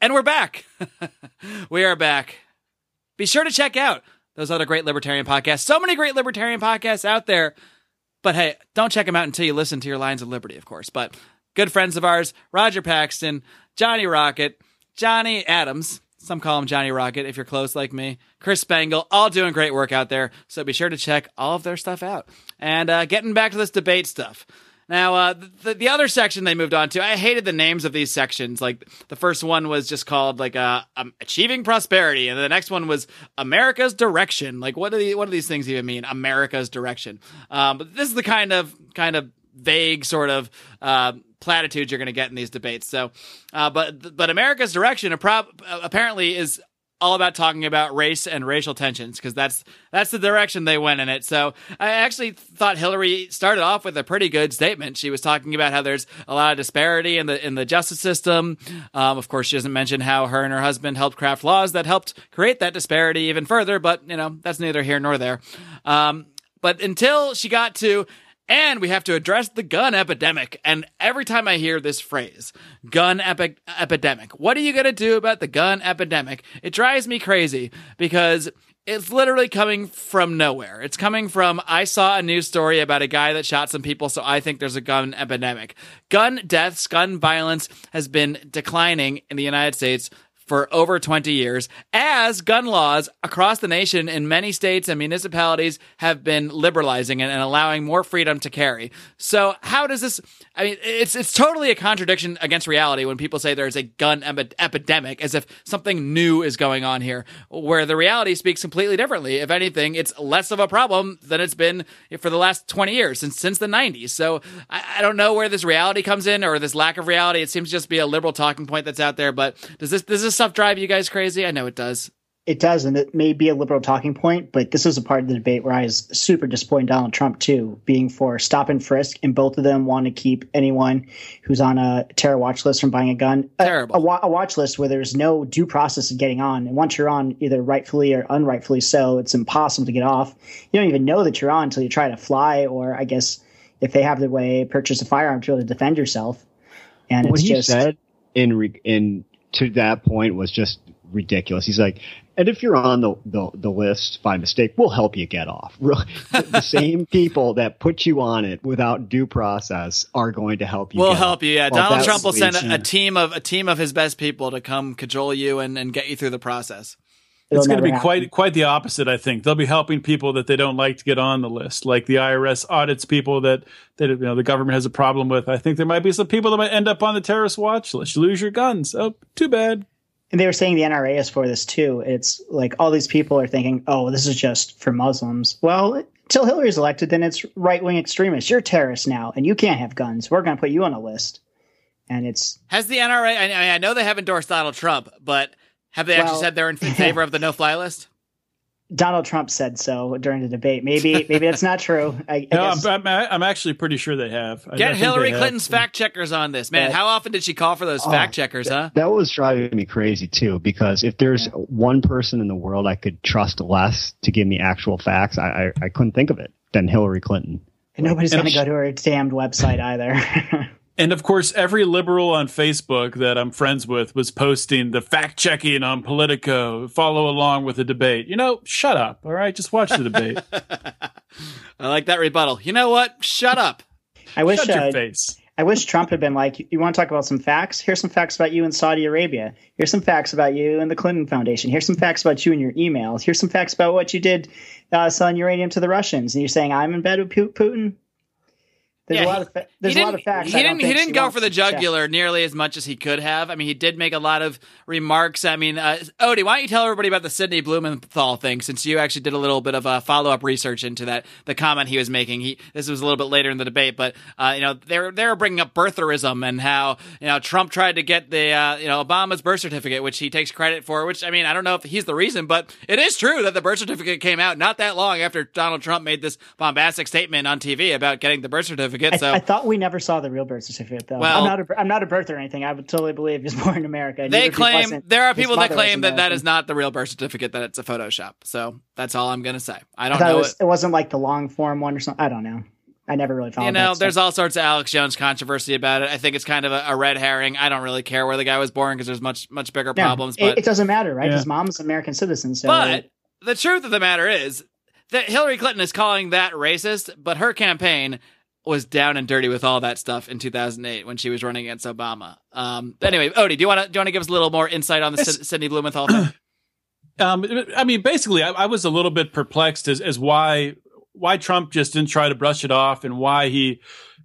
S3: And we're back. we are back. Be sure to check out those other great libertarian podcasts. So many great libertarian podcasts out there. But hey, don't check them out until you listen to your Lions of Liberty, of course. But good friends of ours, Roger Paxton, Johnny Rocket, Johnny Adams. Some call him Johnny Rocket if you're close like me. Chris Spangle, all doing great work out there. So be sure to check all of their stuff out. And uh, getting back to this debate stuff. Now, uh, the, the other section they moved on to, I hated the names of these sections. Like the first one was just called like uh, um, achieving prosperity, and the next one was America's direction. Like what do the, what do these things even mean? America's direction. Um, but this is the kind of kind of vague sort of uh, platitudes you're going to get in these debates. So, uh, but but America's direction appro- apparently is all about talking about race and racial tensions because that's that's the direction they went in it. So I actually thought Hillary started off with a pretty good statement. She was talking about how there's a lot of disparity in the in the justice system. Um, of course, she doesn't mention how her and her husband helped craft laws that helped create that disparity even further. But you know that's neither here nor there. Um, but until she got to And we have to address the gun epidemic. And every time I hear this phrase, gun epi- epidemic, what are you going to do about the gun epidemic? It drives me crazy because it's literally coming from nowhere. It's coming from I saw a news story about a guy that shot some people, so I think there's a gun epidemic. Gun deaths, gun violence has been declining in the United States for over 20 years as gun laws across the nation in many states and municipalities have been liberalizing and, and, allowing more freedom to carry. So how does this I mean it's it's totally a contradiction against reality when people say there's a gun epi- epidemic as if something new is going on here where the reality speaks completely differently. If anything, it's less of a problem than it's been for the last 20 years since since the 90s. So I, I don't know where this reality comes in or this lack of reality. It seems to just be a liberal talking point that's out there, but does this does this stuff drive you guys crazy? I know it does.
S6: It does, and it may be a liberal talking point, but this is a part of the debate where I was super disappointed Donald Trump too, being for stop and frisk, and both of them want to keep anyone who's on a terror watch list from buying a gun.
S3: Terrible.
S6: A, a, a watch list where there's no due process of getting on, and once you're on, either rightfully or unrightfully so, it's impossible to get off. You don't even know that you're on until you try to fly, or I guess if they have the way, purchase a firearm to be able to defend yourself. And
S5: what
S6: it's
S5: he
S6: just
S5: said in re- in to that point was just ridiculous. He's like, and if you're on the, the, the list by mistake, we'll help you get off. the same people that put you on it without due process are going to help you.
S3: We'll help
S5: off.
S3: you. Yeah,
S5: Well,
S3: Donald Trump will send a, a team of a team of his best people to come cajole you and, and get you through the process.
S6: It'll
S4: it's going to be
S6: happen.
S4: quite quite the opposite. I think they'll be helping people that they don't like to get on the list, like the IRS audits people that that you know the government has a problem with. I think there might be some people that might end up on the terrorist watch list. You lose your guns. Oh, too bad.
S6: And they were saying the NRA is for this too. It's like all these people are thinking, oh, this is just for Muslims. Well, until Hillary's elected, then it's right wing extremists. You're terrorists now, and you can't have guns. We're going to put you on a list. And it's
S3: Has the NRA? I, I I know they have endorsed Donald Trump, but have they actually said they're in favor of the no fly list?
S6: Donald Trump said so during the debate. Maybe maybe that's not true. I, I
S4: No,
S6: guess,
S4: I'm, I'm, I'm actually pretty sure they have. I- I
S3: Get Hillary
S4: they have.
S3: Clinton's fact checkers on this, man.
S6: But-
S3: How often did she call for those oh, fact checkers, huh?
S5: That was driving me crazy too, because if there's one person in the world I could trust less to give me actual facts, I, I, I couldn't think of it than Hillary Clinton.
S6: and nobody's going to go to her damned website either.
S4: And of course, every liberal on Facebook that I'm friends with was posting the fact checking on Politico. Follow along with the debate. You know, shut up. All right, just watch the debate.
S3: I like that rebuttal. You know what? Shut up.
S6: I wish
S4: shut your
S6: uh,
S4: face.
S6: I wish Trump had been like, you want to talk about some facts? Here's some facts about you in Saudi Arabia. Here's some facts about you in the Clinton Foundation. Here's some facts about you and your emails. Here's some facts about what you did uh, selling uranium to the Russians. And you're saying I'm in bed with Putin? There's
S3: Yeah,
S6: a lot of fa- there's a lot of facts.
S3: He didn't. He didn't go for the
S6: check.
S3: jugular nearly as much as he could have. I mean, he did make a lot of remarks. I mean, uh, Odie, why don't you tell everybody about the Sidney Blumenthal thing? Since you actually did a little bit of a follow up research into that, the comment he was making. He this was a little bit later in the debate, but uh, you know they were they were bringing up birtherism and how you know Trump tried to get the uh, you know Obama's birth certificate, which he takes credit for. Which I mean, I don't know if he's the reason, but it is true that the birth certificate came out not that long after Donald Trump made this bombastic statement on TV about getting the birth certificate.
S6: I,
S3: so
S6: I thought we never saw the real birth certificate, though.
S3: Well-
S6: I'm not a I'm not a birther or anything. I would totally believe he was born in America.
S3: they
S6: Neither if
S3: claim there are people that claim that that is not the real birth certificate that it's a photoshop so that's all i'm gonna say i
S6: I
S3: don't
S6: thought it,
S3: know
S6: was,
S3: it.
S6: it wasn't like the long form one or something. I don't know. I never really followed
S3: you know
S6: that
S3: there's
S6: stuff.
S3: all sorts of alex jones controversy about it i think it's kind of a, a red herring i don't really care where the guy was born because there's much much bigger
S6: Yeah,
S3: problems
S6: it,
S3: but
S6: it doesn't matter, right?
S4: Yeah.
S6: His mom's an American citizen, so
S3: but the truth of the matter is that hillary clinton is calling that racist but her campaign was down and dirty with all that stuff in 2008 when she was running against Obama. Um, but anyway, Odie, do you want to do you want to give us a little more insight on the
S4: Yes.
S3: Sid- Sidney Blumenthal thing?
S4: Um, I mean, basically, I, I was a little bit perplexed as, as why why Trump just didn't try to brush it off and why he,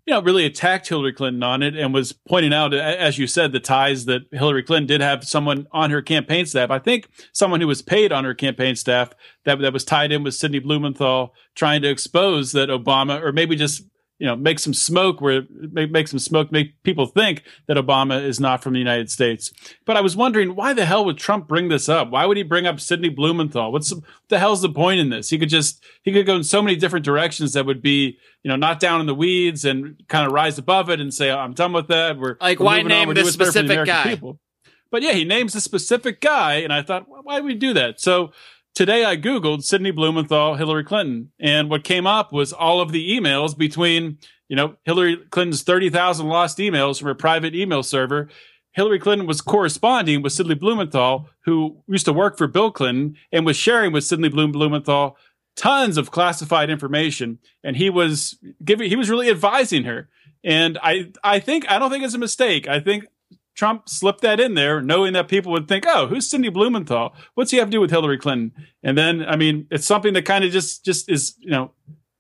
S4: you know, really attacked Hillary Clinton on it and was pointing out, as you said, the ties that Hillary Clinton did have someone on her campaign staff. I think someone who was paid on her campaign staff that that was tied in with Sidney Blumenthal, trying to expose that Obama, or maybe just you know make some smoke where make, make some smoke make people think that obama is not from the united states but i was wondering why the hell would trump bring this up why would he bring up sidney blumenthal what's the, what the hell's the point in this he could just he could go in so many different directions that would be you know not down in the weeds and kind of rise above it and say oh, i'm done with that we're
S3: Like,
S4: we're
S3: why
S4: on.
S3: name this
S4: what's better for the
S3: specific guy?
S4: people. but yeah he names a specific guy and i thought why would we do that so today I Googled Sidney Blumenthal, Hillary Clinton, and what came up was all of the emails between, you know, Hillary Clinton's 30,000 lost emails from her private email server. Hillary Clinton was corresponding with Sidney Blumenthal, who used to work for Bill Clinton and was sharing with Sidney Blum Blumenthal tons of classified information. And he was giving, he was really advising her. And I, I think, I don't think it's a mistake. I think Trump slipped that in there, knowing that people would think, "Oh, who's Sidney Blumenthal? What's he have to do with Hillary Clinton?" And then, I mean, it's something that kind of just just is, you know,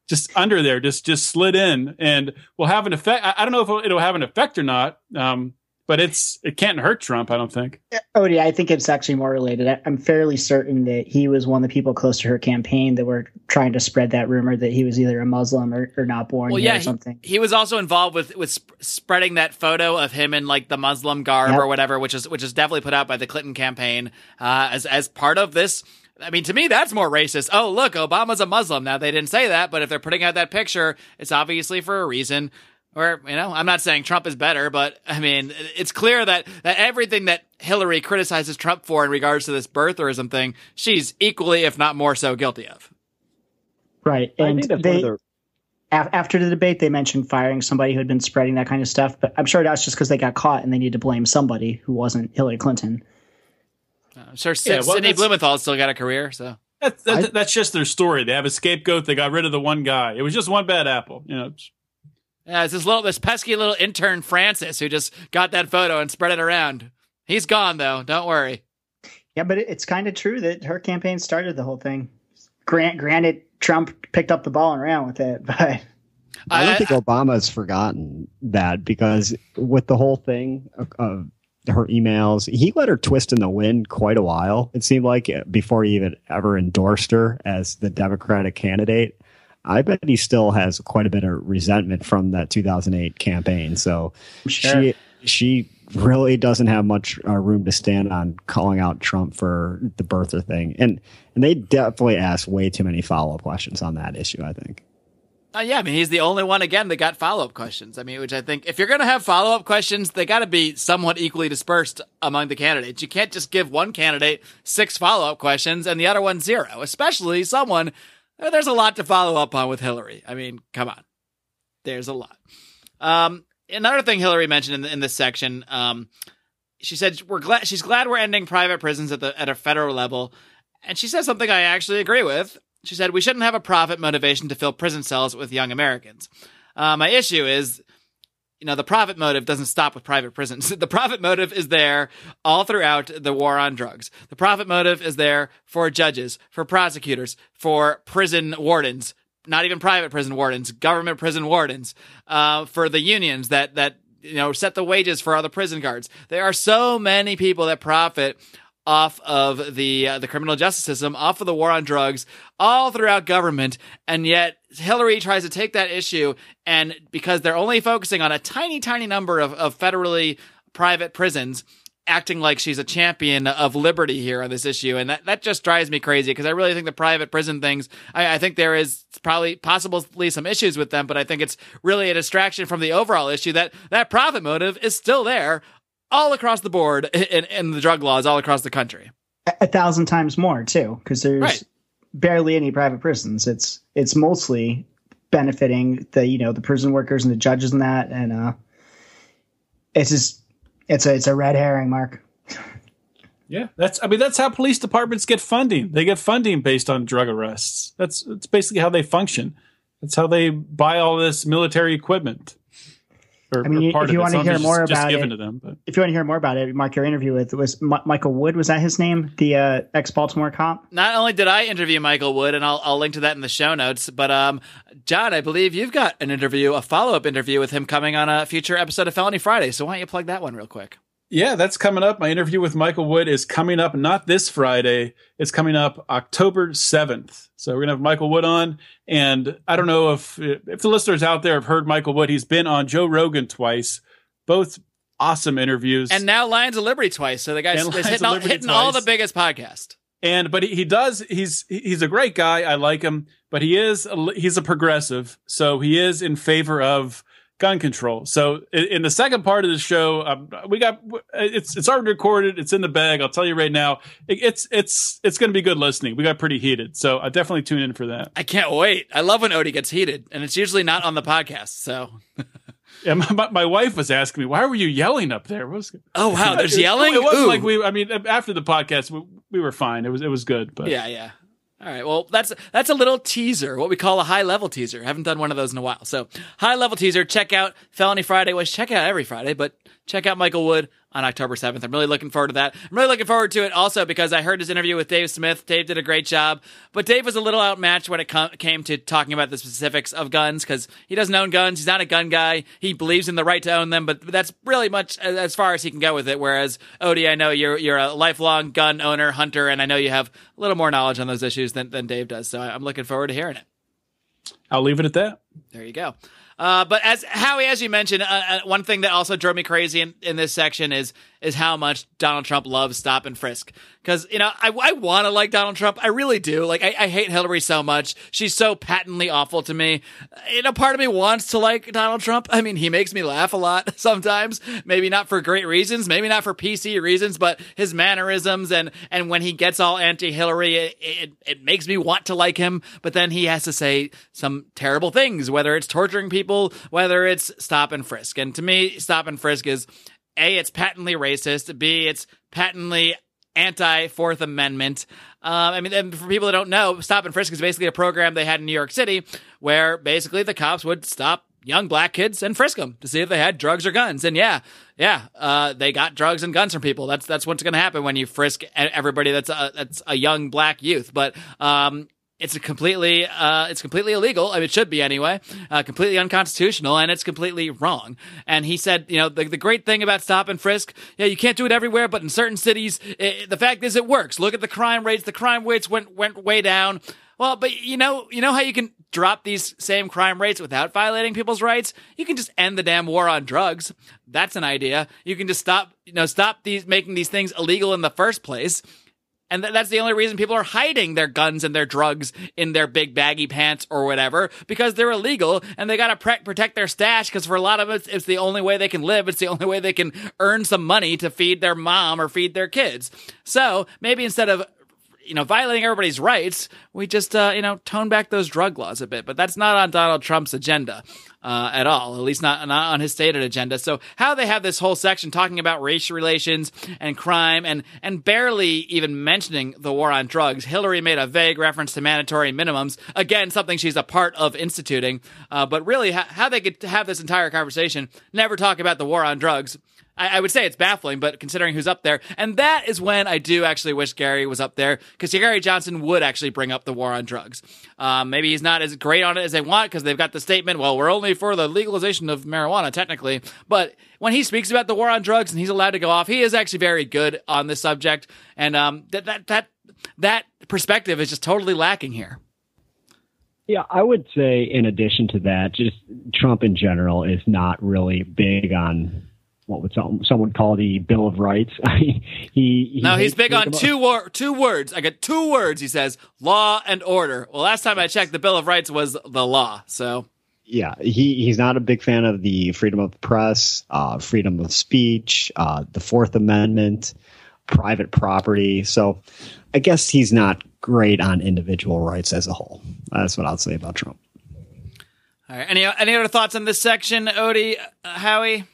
S4: just under there, just just slid in, and will have an effect. I, I don't know if it'll have an effect or not. Um, but it's it can't hurt Trump. I don't think.
S6: Odie, I think it's actually more related. I'm fairly certain that he was one of the people close to her campaign that were trying to spread that rumor that he was either a Muslim or, or not born
S3: well,
S6: here
S3: yeah,
S6: or something.
S3: He, he, was also involved with with sp- spreading that photo of him in like the Muslim garb yep. or whatever, which is which is definitely put out by the Clinton campaign uh, as as part of this. I mean, to me, that's more racist. Oh, look, Obama's a Muslim. Now, they didn't say that, but if they're putting out that picture, it's obviously for a reason or you know i'm not saying trump is better but i mean it's clear that, that everything that hillary criticizes trump for in regards to this birtherism thing she's equally if not more so guilty of
S6: right and they, the... after the debate they mentioned firing somebody who had been spreading that kind of stuff but i'm sure that's just because they got caught and they need to blame somebody who wasn't hillary clinton uh,
S3: i'm sure yeah, well, sidney blumenthal still got a career so
S4: that's, that's, that's, just their story. They have a scapegoat. They got rid of the one guy. It was just one bad apple. You know,
S3: yeah, it's this little, this pesky little intern Francis who just got that photo and spread it around. He's gone though. Don't worry.
S6: Yeah, but it's kind of true that her campaign started the whole thing. Grant, granted, Trump picked up the ball and ran with it, but
S5: I don't think Obama's forgotten that because with the whole thing of, of her emails, he let her twist in the wind quite a while. It seemed like before he even ever endorsed her as the Democratic candidate. I bet he still has quite a bit of resentment from that 2008 campaign. So sure. she she really doesn't have much uh, room to stand on calling out Trump for the birther thing. And and they definitely asked way too many follow up questions on that issue. I think.
S3: Uh, yeah, I mean, he's the only one again that got follow up questions. I mean, which I think if you're going to have follow up questions, they got to be somewhat equally dispersed among the candidates. You can't just give one candidate six follow up questions and the other one zero, especially someone there's a lot to follow up on with Hillary. I mean, come on. There's a lot. Um, another thing Hillary mentioned in, the, in this section, um, she said we're glad she's glad we're ending private prisons at the at a federal level, and she said something I actually agree with. She said we shouldn't have a profit motivation to fill prison cells with young Americans. Uh, my issue is you know, the profit motive doesn't stop with private prisons. The profit motive is there all throughout the war on drugs. The profit motive is there for judges, for prosecutors, for prison wardens, not even private prison wardens, government prison wardens, uh, for the unions that, that, you know, set the wages for all the prison guards. There are so many people that profit off of the uh, the criminal justice system, off of the war on drugs, all throughout government, and yet Hillary tries to take that issue and because they're only focusing on a tiny, tiny number of, of federally private prisons, acting like she's a champion of liberty here on this issue. And that, that just drives me crazy because I really think the private prison things, I, I, think there is probably possibly some issues with them, but I think it's really a distraction from the overall issue that that profit motive is still there all across the board and, in the drug laws all across the country.
S6: A, thousand times more too, because there's right. barely any private prisons. It's it's mostly benefiting the you know the prison workers and the judges and that, and uh, it's just it's a it's a red herring, Mark.
S4: Yeah, that's. I mean, that's how police departments get funding. They get funding based on drug arrests. That's that's basically how they function. That's how they buy all this military equipment.
S6: Or, I mean, if you want to hear more about it, them, if you want to hear more about it, Mark, your interview with was M- Michael Wood. Was that his name? The uh, ex Baltimore cop.
S3: Not only did I interview Michael Wood, and I'll, I'll link to that in the show notes, but um, John, I believe you've got an interview, a follow up interview with him coming on a future episode of Felony Friday. So why don't you plug that one real quick?
S4: Yeah, that's coming up. My interview with Michael Wood is coming up not this Friday. It's coming up October 7th. So we're going to have Michael Wood on. And I don't know if if the listeners out there have heard Michael Wood. He's been on Joe Rogan twice, both awesome interviews.
S3: And now Lions of Liberty twice. So the guy's hitting, all, hitting all, the biggest podcast.
S4: And but he, he does he's he's a great guy. I like him, but he is a, he's a progressive. So he is in favor of gun control. So in, in the second part of the show, um, we got it's it's already recorded. It's in the bag. I'll tell you right now, it, it's it's it's going to be good listening. We got pretty heated, so I definitely tune in for that.
S3: I can't wait. I love when Odie gets heated, and it's usually not on the podcast. So.
S4: Yeah, my, my wife was asking me, "Why were you yelling up there?" Was
S3: oh wow, there's
S4: it,
S3: yelling.
S4: It wasn't
S3: Ooh.
S4: like we. I mean, after the podcast, we, we were fine. It was it was good. But
S3: yeah, yeah. All right. Well, that's that's a little teaser, what we call a high level teaser. haven't done one of those in a while. So, high level teaser. Check out Felony Friday. Which check out every Friday, but check out Michael Wood on October 7th. I'm really looking forward to that. I'm really looking forward to it also because I heard his interview with Dave Smith. Dave did a great job, but Dave was a little outmatched when it com- came to talking about the specifics of guns because he doesn't own guns. He's not a gun guy. He believes in the right to own them, but that's really much as far as he can go with it. Whereas Odie, I know you're you're a lifelong gun owner, hunter, and I know you have a little more knowledge on those issues than, than Dave does. So I'm looking forward to hearing it.
S4: I'll leave it at that.
S3: There you go. Uh, but as Howie, as you mentioned, uh, uh, one thing that also drove me crazy in, in this section is is how much Donald Trump loves stop and frisk. Because you know, I, I want to like Donald Trump, I really do. Like, I, I, hate Hillary so much; she's so patently awful to me. You know, part of me wants to like Donald Trump. I mean, he makes me laugh a lot sometimes. Maybe not for great reasons, maybe not for PC reasons, but his mannerisms and and when he gets all anti-Hillary, it, it, it makes me want to like him. But then he has to say some terrible things, whether it's torturing people, whether it's stop and frisk. And to me, stop and frisk is a, it's patently racist. B, it's patently anti Fourth Amendment. Um, I mean, for people that don't know, Stop and Frisk is basically a program they had in New York City where basically the cops would stop young black kids and frisk them to see if they had drugs or guns. And yeah, yeah, uh, they got drugs and guns from people. That's that's what's going to happen when you frisk everybody that's a, that's a young black youth. But um, it's completely uh, it's completely illegal. I mean, it should be anyway. Uh, completely unconstitutional, and it's completely wrong. And he said, you know, the, the great thing about stop and frisk, yeah, you can't do it everywhere, but in certain cities, it, the fact is, it works. Look at the crime rates. The crime rates went went way down. Well, but you know, you know how you can drop these same crime rates without violating people's rights? You can just end the damn war on drugs. That's an idea. You can just stop, you know, stop these making these things illegal in the first place. And th- that's the only reason people are hiding their guns and their drugs in their big baggy pants or whatever because they're illegal and they got to pre- protect their stash because for a lot of us, it's the only way they can live. It's the only way they can earn some money to feed their mom or feed their kids. So maybe instead of you know, violating everybody's rights, we just, uh, you know, tone back those drug laws a bit. But that's not on Donald Trump's agenda uh, at all, at least not, not on his stated agenda. So how they have this whole section talking about race relations and crime and, and barely even mentioning the war on drugs. Hillary made a vague reference to mandatory minimums. Again, something she's a part of instituting. Uh, but really, how they could have this entire conversation, never talk about the war on drugs. I, I, would say it's baffling, but considering who's up there, and that is when I do actually wish Gary was up there because Gary Johnson would actually bring up the war on drugs. Um, maybe he's not as great on it as they want because they've got the statement, well, we're only for the legalization of marijuana, technically. But when he speaks about the war on drugs and he's allowed to go off, he is actually very good on this subject, and um, that that that that perspective is just totally lacking here.
S5: Yeah, I would say in addition to that, just Trump in general is not really big on what would some, someone call the Bill of Rights. he, he
S3: no, he's big on two wor- two words. I got two words. He says law and order. Well, last time I checked, the Bill of Rights was the law. So
S5: yeah, he he's not a big fan of the freedom of the press, uh, freedom of speech, uh, the Fourth Amendment, private property. So I guess he's not great on individual rights as a whole. That's what I'll say about Trump.
S3: All right. Any any other thoughts on this section, Odie, uh, Howie?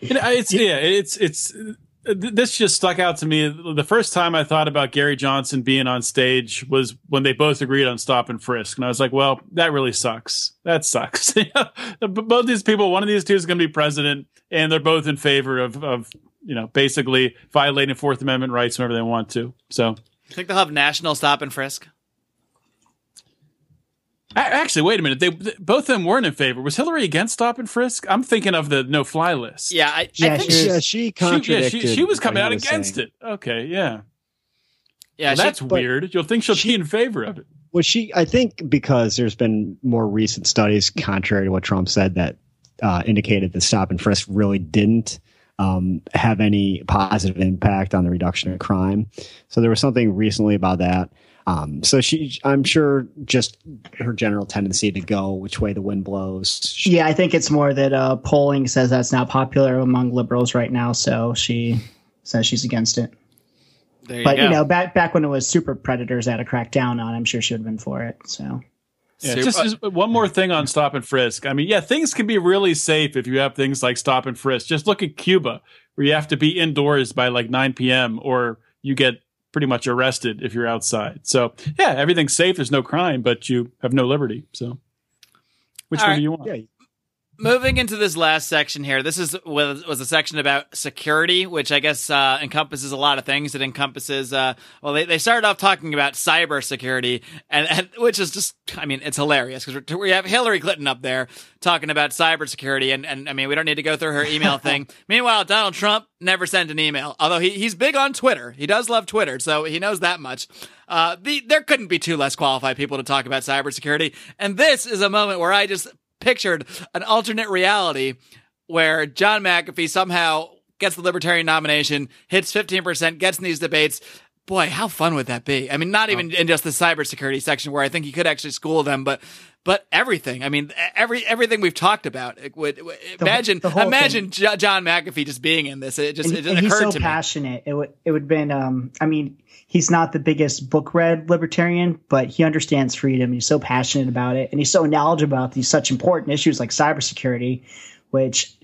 S4: You know, it's yeah, it's it's this just stuck out to me. The first time I thought about Gary Johnson being on stage was when they both agreed on stop and frisk, and I was like, "Well, that really sucks. That sucks." both these people, one of these two is going to be president, and they're both in favor of of you know basically violating Fourth Amendment rights whenever they want to. So,
S3: you think they'll have national stop and frisk?
S4: Actually, wait a minute. They both of them weren't in favor. Was Hillary against stop and frisk? I'm thinking of the no fly list.
S3: Yeah, I,
S5: yeah,
S3: I think
S5: she,
S3: she,
S5: yeah, she contradicted.
S4: She, yeah, she, she was coming out
S5: was
S4: against
S5: saying.
S4: it. Okay, yeah,
S3: yeah.
S4: well,
S3: she,
S4: that's weird. You'll think she'll
S5: she-
S4: be in favor of it.
S5: Well, she, I think, because there's been more recent studies, contrary to what Trump said, that uh, indicated the stop and frisk really didn't um, have any positive impact on the reduction of crime. So there was something recently about that. Um, so she, I'm sure, just her general tendency to go which way the wind blows. She,
S6: Yeah, I think it's more that uh, polling says that's not popular among liberals right now, so she says she's against it.
S3: There you
S6: But
S3: go.
S6: you know, back back when it was super predators that had to crack down on, I'm sure she would have been for it. So
S4: Yeah,
S3: Super-
S4: just, just one more thing on stop and frisk. I mean, yeah, things can be really safe if you have things like stop and frisk. Just look at Cuba, where you have to be indoors by like 9 p.m. or you get pretty much arrested if you're outside. So, yeah, everything's safe. There's no crime, but you have no liberty. So, which
S3: All
S4: one
S3: right.
S4: do you want?
S5: yeah,
S3: Moving into this last section here, this is was, was a section about security, which I guess uh, encompasses a lot of things. It encompasses, uh, well, they, they started off talking about cybersecurity, and, and which is just, I mean, it's hilarious because we have Hillary Clinton up there talking about cybersecurity, and, and I mean, we don't need to go through her email thing. Meanwhile, Donald Trump never sent an email, although he, he's big on Twitter. He does love Twitter, so he knows that much. Uh, the, there couldn't be two less qualified people to talk about cybersecurity, and this is a moment where I just pictured an alternate reality where John McAfee somehow gets the Libertarian nomination, hits 15%, gets in these debates. Boy, how fun would that be? I mean, not even in just the cybersecurity section where I think he could actually school them, but but everything. I mean, every everything we've talked about. It would, would- imagine
S6: the
S3: imagine Jo- John McAfee just being in this. It just
S6: and,
S3: it just
S6: he's so
S3: to me.
S6: passionate. It would it would have been. Um, I mean, he's not the biggest book read libertarian, but he understands freedom. He's so passionate about it, and he's so knowledgeable about these such important issues like cybersecurity, which.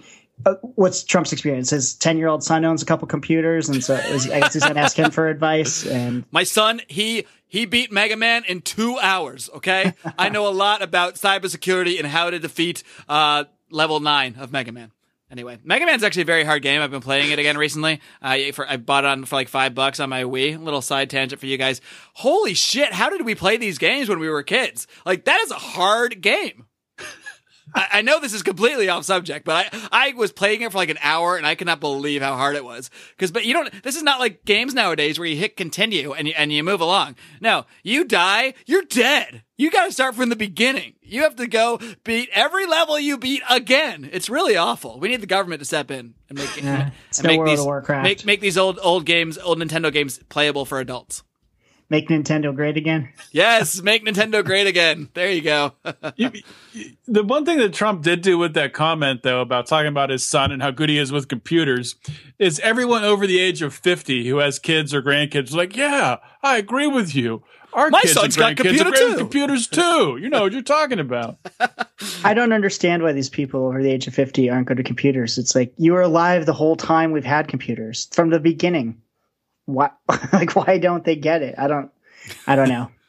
S6: Uh, what's Trump's experience? His ten-year-old son owns a couple computers, and so I guess he's going to ask him for advice. And
S3: My son, he he beat Mega Man in two hours. Okay, I know a lot about cybersecurity and how to defeat uh, level nine of Mega Man. Anyway, Mega Man's actually a very hard game. I've been playing it again recently. I for I bought it on for like five bucks on my Wii. Little side tangent for you guys. Holy shit! How did we play these games when we were kids? Like that is a hard game. I, I know this is completely off subject, but I, I was playing it for like an hour and I cannot believe how hard it was. Cause, but you don't, this is not like games nowadays where you hit continue and you, and you move along. No, you die, you're dead. You gotta start from the beginning. You have to go beat every level you beat again. It's really awful. We need the government to step in and make, and make these, make, make these old, old games, old Nintendo games playable for adults.
S6: Make Nintendo great again.
S3: Yes, make Nintendo great again. There you go.
S4: You- you- the one thing that Trump did do with that comment, though, about talking about his son and how good he is with computers, is everyone over the age of 50 who has kids or grandkids like, yeah, I agree with you. Our
S3: My
S4: kids
S3: son's
S4: and
S3: got
S4: grandkids
S3: computer
S4: are great with
S3: too."
S4: computers too. You know what you're talking about.
S6: I don't understand why these people over the age of 50 aren't good at computers. It's like you were alive the whole time we've had computers from the beginning. Why, like, why don't they get it? I don't, I don't know.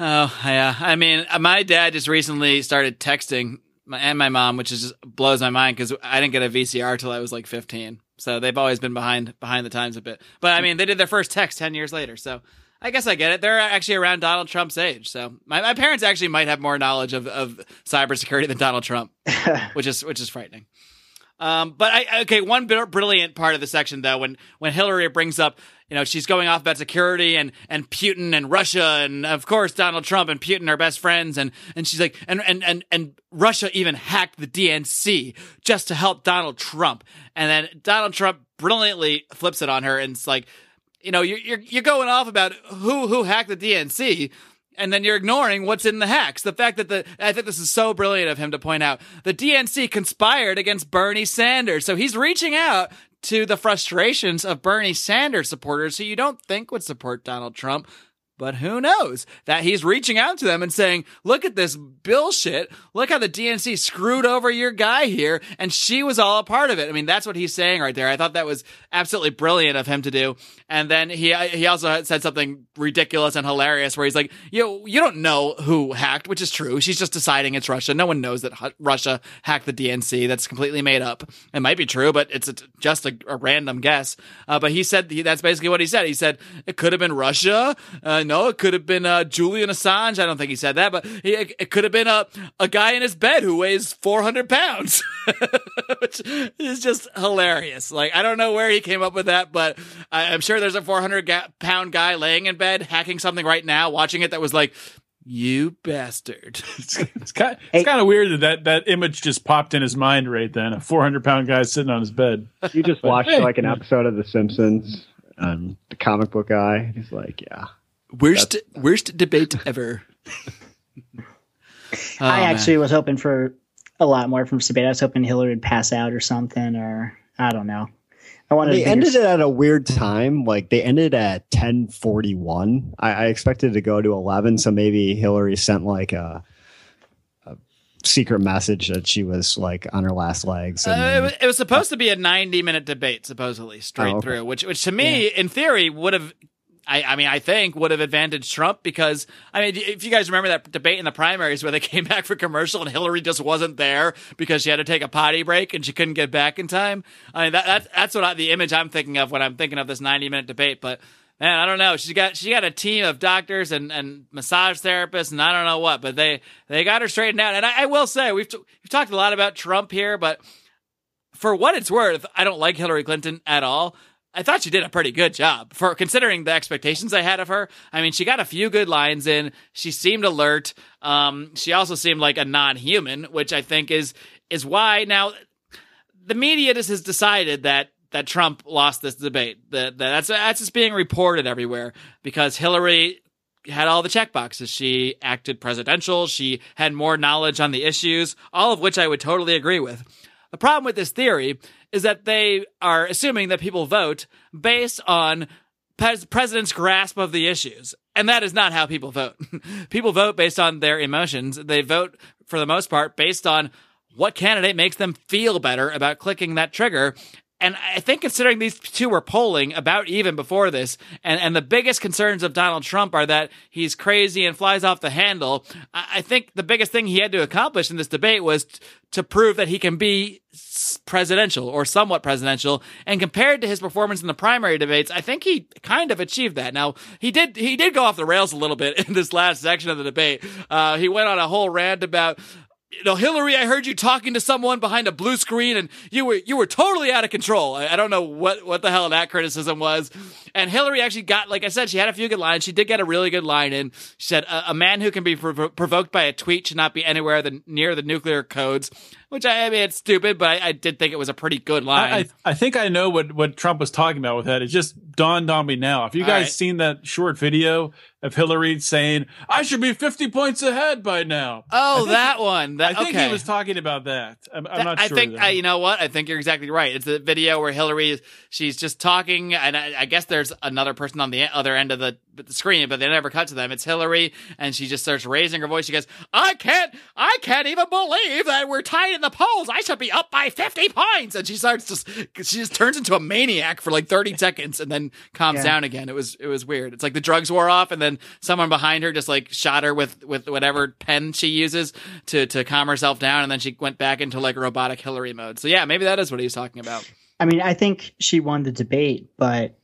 S3: Oh yeah, I mean, uh, my dad just recently started texting my, and my mom, which is just blows my mind because I didn't get a VCR till I was like 15. So they've always been behind behind the times a bit. But I mean, they did their first text 10 years later. So I guess I get it. They're actually around Donald Trump's age. So my, my parents actually might have more knowledge of, of cybersecurity than Donald Trump, which is which is frightening. Um, but I okay, one br- brilliant part of the section though, when when Hillary brings up, you know, she's going off about security and and Putin and Russia and of course Donald Trump and Putin are best friends. And and she's like and and and and Russia even hacked the DNC just to help Donald Trump, and then Donald Trump brilliantly flips it on her and it's like, you know, you're you're, you're going off about who who hacked the DNC and then you're ignoring what's in the hacks. The fact that the I think this is so brilliant of him to point out the DNC conspired against Bernie Sanders, so he's reaching out to the frustrations of Bernie Sanders supporters who you don't think would support Donald Trump. But who knows that he's reaching out to them and saying, look at this bullshit. Look how the DNC screwed over your guy here. And she was all a part of it. I mean, that's what he's saying right there. I thought that was absolutely brilliant of him to do. And then he, he also said something ridiculous and hilarious where he's like, you, you don't know who hacked, which is true. She's just deciding it's Russia. No one knows that Russia hacked the DNC. That's completely made up. It might be true, but it's a, just a, a random guess. Uh, but he said he, that's basically what he said. He said it could have been Russia. Uh, no, it could have been uh, Julian Assange. I don't think he said that, but he, it, it could have been a, a guy in his bed who weighs 400 pounds, which is just hilarious. Like, I don't know where he came up with that, but I, I'm sure there's a 400 ga- pound guy laying in bed hacking something right now, watching it that was like, you bastard.
S4: It's, it's kind, it's kind of weird that, that that image just popped in his mind right then. A 400 pound guy sitting on his bed.
S5: You just watched
S4: hey.
S5: like an episode of The Simpsons, um, the comic book guy. He's like, yeah,
S3: Worst worst debate ever. Oh,
S6: I
S3: man.
S6: actually was hoping for a lot more from Sabine. I was hoping Hillary would pass out or something, or I don't know. I wanted
S5: They
S6: a bigger-
S5: ended it at a weird time. Like they ended at ten forty one. I, I expected to go to eleven, so maybe Hillary sent like a, a secret message that she was like on her last legs.
S3: Uh, it, was, it was supposed to be a 90 minute debate, supposedly, straight
S5: Oh, okay.
S3: through, which, which to me, in theory, would have, I, I mean, I think would have advantaged Trump because, I mean, if you guys remember that debate in the primaries where they came back for commercial and Hillary just wasn't there because she had to take a potty break and she couldn't get back in time. I mean, that, that's, that's what I, the image I'm thinking of when I'm thinking of this 90 minute debate. But man, I don't know. She's got, she got a team of doctors and, and massage therapists and I don't know what, but they, they got her straightened out. And I, I will say, we've, t- we've talked a lot about Trump here, but for what it's worth, I don't like Hillary Clinton at all. I thought she did a pretty good job for considering the expectations I had of her. I mean, she got a few good lines in. She seemed alert. Um, she also seemed like a non-human, which I think is is why now the media just has decided that that Trump lost this debate. That, that that's that's just being reported everywhere because Hillary had all the check boxes. She acted presidential. She had more knowledge on the issues, all of which I would totally agree with. The problem with this theory is that they are assuming that people vote based on pres- president's grasp of the issues. And that is not how people vote. people vote based on their emotions. They vote for the most part based on what candidate makes them feel better about clicking that trigger. And I think considering these two were polling about even before this, and, and the biggest concerns of Donald Trump are that he's crazy and flies off the handle, I, think the biggest thing he had to accomplish in this debate was t- to prove that he can be presidential or somewhat presidential. And compared to his performance in the primary debates, I think he kind of achieved that. Now he did he did go off the rails a little bit in this last section of the debate. Uh, he went on a whole rant about you know, Hillary, I heard you talking to someone behind a blue screen and you were, you were totally out of control. I, I don't know what, what the hell that criticism was. And Hillary actually got, like I said, she had a few good lines. She did get a really good line in. She said, a, a man who can be provo- provoked by a tweet should not be anywhere the, near the nuclear codes, which I, I mean, it's stupid, but I, I did think it was a pretty good line.
S4: I, I, I think I know what, what Trump was talking about with that. It just dawned on me now. If you guys
S3: right.
S4: seen that short video of Hillary saying, I should be 50 points ahead by now.
S3: oh,
S4: think-
S3: that one. That,
S4: I think
S3: okay.
S4: he was talking about that. I'm, I'm
S3: That-
S4: not sure.
S3: I
S4: think.
S3: I, you know what. I think you're exactly right. It's a video where Hillary is she's just talking, and I, I guess there's another person on the other end of the, the screen, but they never cut to them. It's Hillary, and she just starts raising her voice. She goes, "I can't, I can't even believe that we're tied in the polls. I should be up by 50 points." And she starts just she just turns into a maniac for like 30 seconds, and then calms
S6: Yeah.
S3: down again. It was it was weird. It's like the drugs wore off, and then someone behind her just like shot her with with whatever pen she uses to to calm herself down, and then she went back into like robotic Hillary mode. So yeah, maybe that is what he was talking about.
S6: I mean, I think she won the debate, but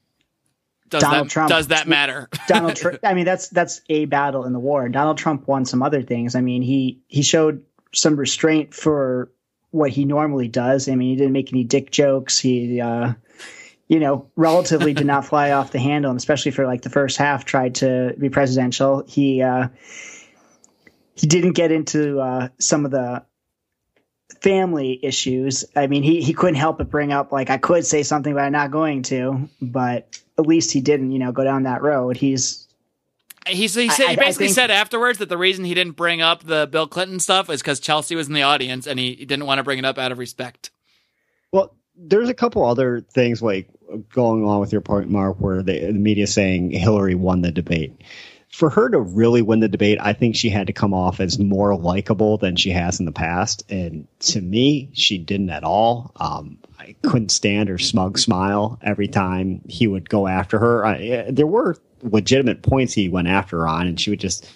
S3: Does
S6: Donald
S3: that
S6: Trump-
S3: does that matter?
S6: Donald Trump. I mean, that's that's a battle in the war. Donald Trump won some other things. I mean, he he showed some restraint for what he normally does. I mean, he didn't make any dick jokes. He, uh, you know, relatively did not fly off the handle, and especially for like the first half, tried to be presidential. He uh, he didn't get into uh, some of the family issues. I mean, he, he couldn't help but bring up like I could say something, but I'm not going to. But at least he didn't, you know, go down that road. He's
S3: He, he, said,
S6: I-
S3: he basically
S6: think-
S3: said afterwards that the reason he didn't bring up the Bill Clinton stuff is because Chelsea was in the audience and he, he didn't want to bring it up out of respect.
S5: Well, there's a couple other things like going along with your point, Mark, where the, the media saying Hillary won the debate. For her to really win the debate, I think she had to come off as more likable than she has in the past. And to me, she didn't at all. Um, I couldn't stand her smug smile every time he would go after her. I, eh, there were legitimate points he went after her on, and she would just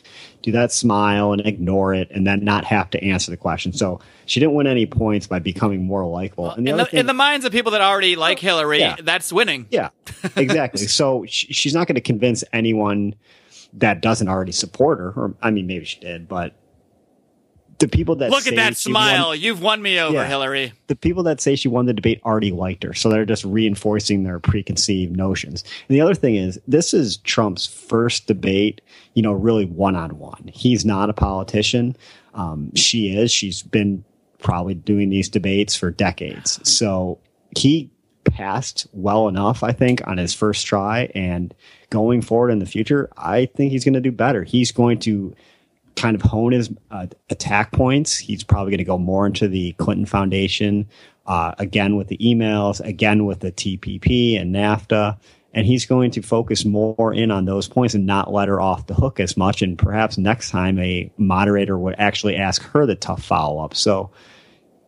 S5: do that smile and ignore it and then not have to answer the question. So she didn't win any points by becoming more likable. And the
S3: In the,
S5: thing-
S3: in the minds of people that already like oh, Hillary,
S5: Yeah.
S3: that's winning.
S5: yeah, exactly. so sh- she's not going to convince anyone that doesn't already support her. Or I mean, maybe she did, but the people that
S3: Look
S5: say
S3: at that
S5: she won-
S3: smile. You've won me over,
S5: Yeah.
S3: Hillary.
S5: the people that say she won the debate already liked her, so they're just reinforcing their preconceived notions. And the other thing is, this is Trump's first debate, you know, really one on one. He's not a politician. Um, she is. She's been probably doing these debates for decades. So he passed well enough, I think, on his first try. And going forward in the future, I think he's going to do better. He's going to kind of hone his uh, attack points. He's probably going to go more into the Clinton Foundation, uh, again with the emails, again with the TPP and NAFTA. And he's going to focus more in on those points and not let her off the hook as much. And perhaps next time a moderator would actually ask her the tough follow up. So,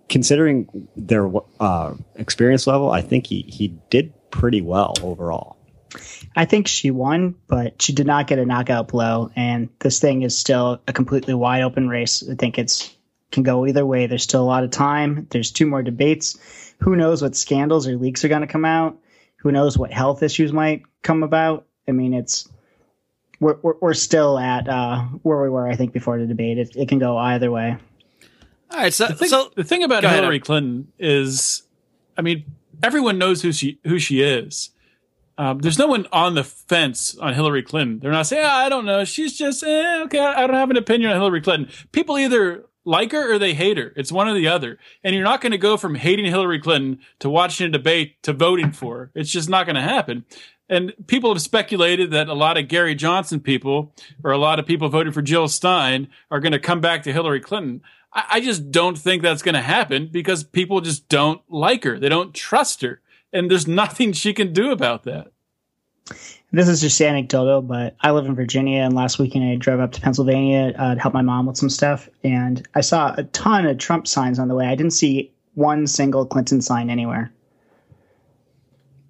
S5: considering their uh, experience level, I think he, he did pretty well overall.
S6: I think she won, but she did not get a knockout blow. And this thing is still a completely wide open race. I think it's can go either way. There's still a lot of time. There's two more debates. Who knows what scandals or leaks are going to come out? Who knows what health issues might come about? I mean, it's we're we're, we're still at uh, where we were, I think, before the debate. It, it can go either way.
S3: All right, so
S4: The thing,
S3: so
S4: the thing about
S3: Go ahead,
S4: Hillary Clinton is, I mean, everyone knows who she who she is. Um, there's no one on the fence on Hillary Clinton. They're not saying, "Ah, I don't know. She's just eh, okay. I I don't have an opinion on Hillary Clinton. People either like her or they hate her. It's one or the other. And you're not going to go from hating Hillary Clinton to watching a debate to voting for her. It's just not going to happen. And people have speculated that a lot of Gary Johnson people or a lot of people voting for Jill Stein are going to come back to Hillary Clinton. I, I just don't think that's going to happen because people just don't like her. They don't trust her. And there's nothing she can do about that.
S6: This is just anecdotal, but I live in Virginia, and last weekend I drove up to Pennsylvania uh, to help my mom with some stuff, and I saw a ton of Trump signs on the way. I didn't see one single Clinton sign anywhere.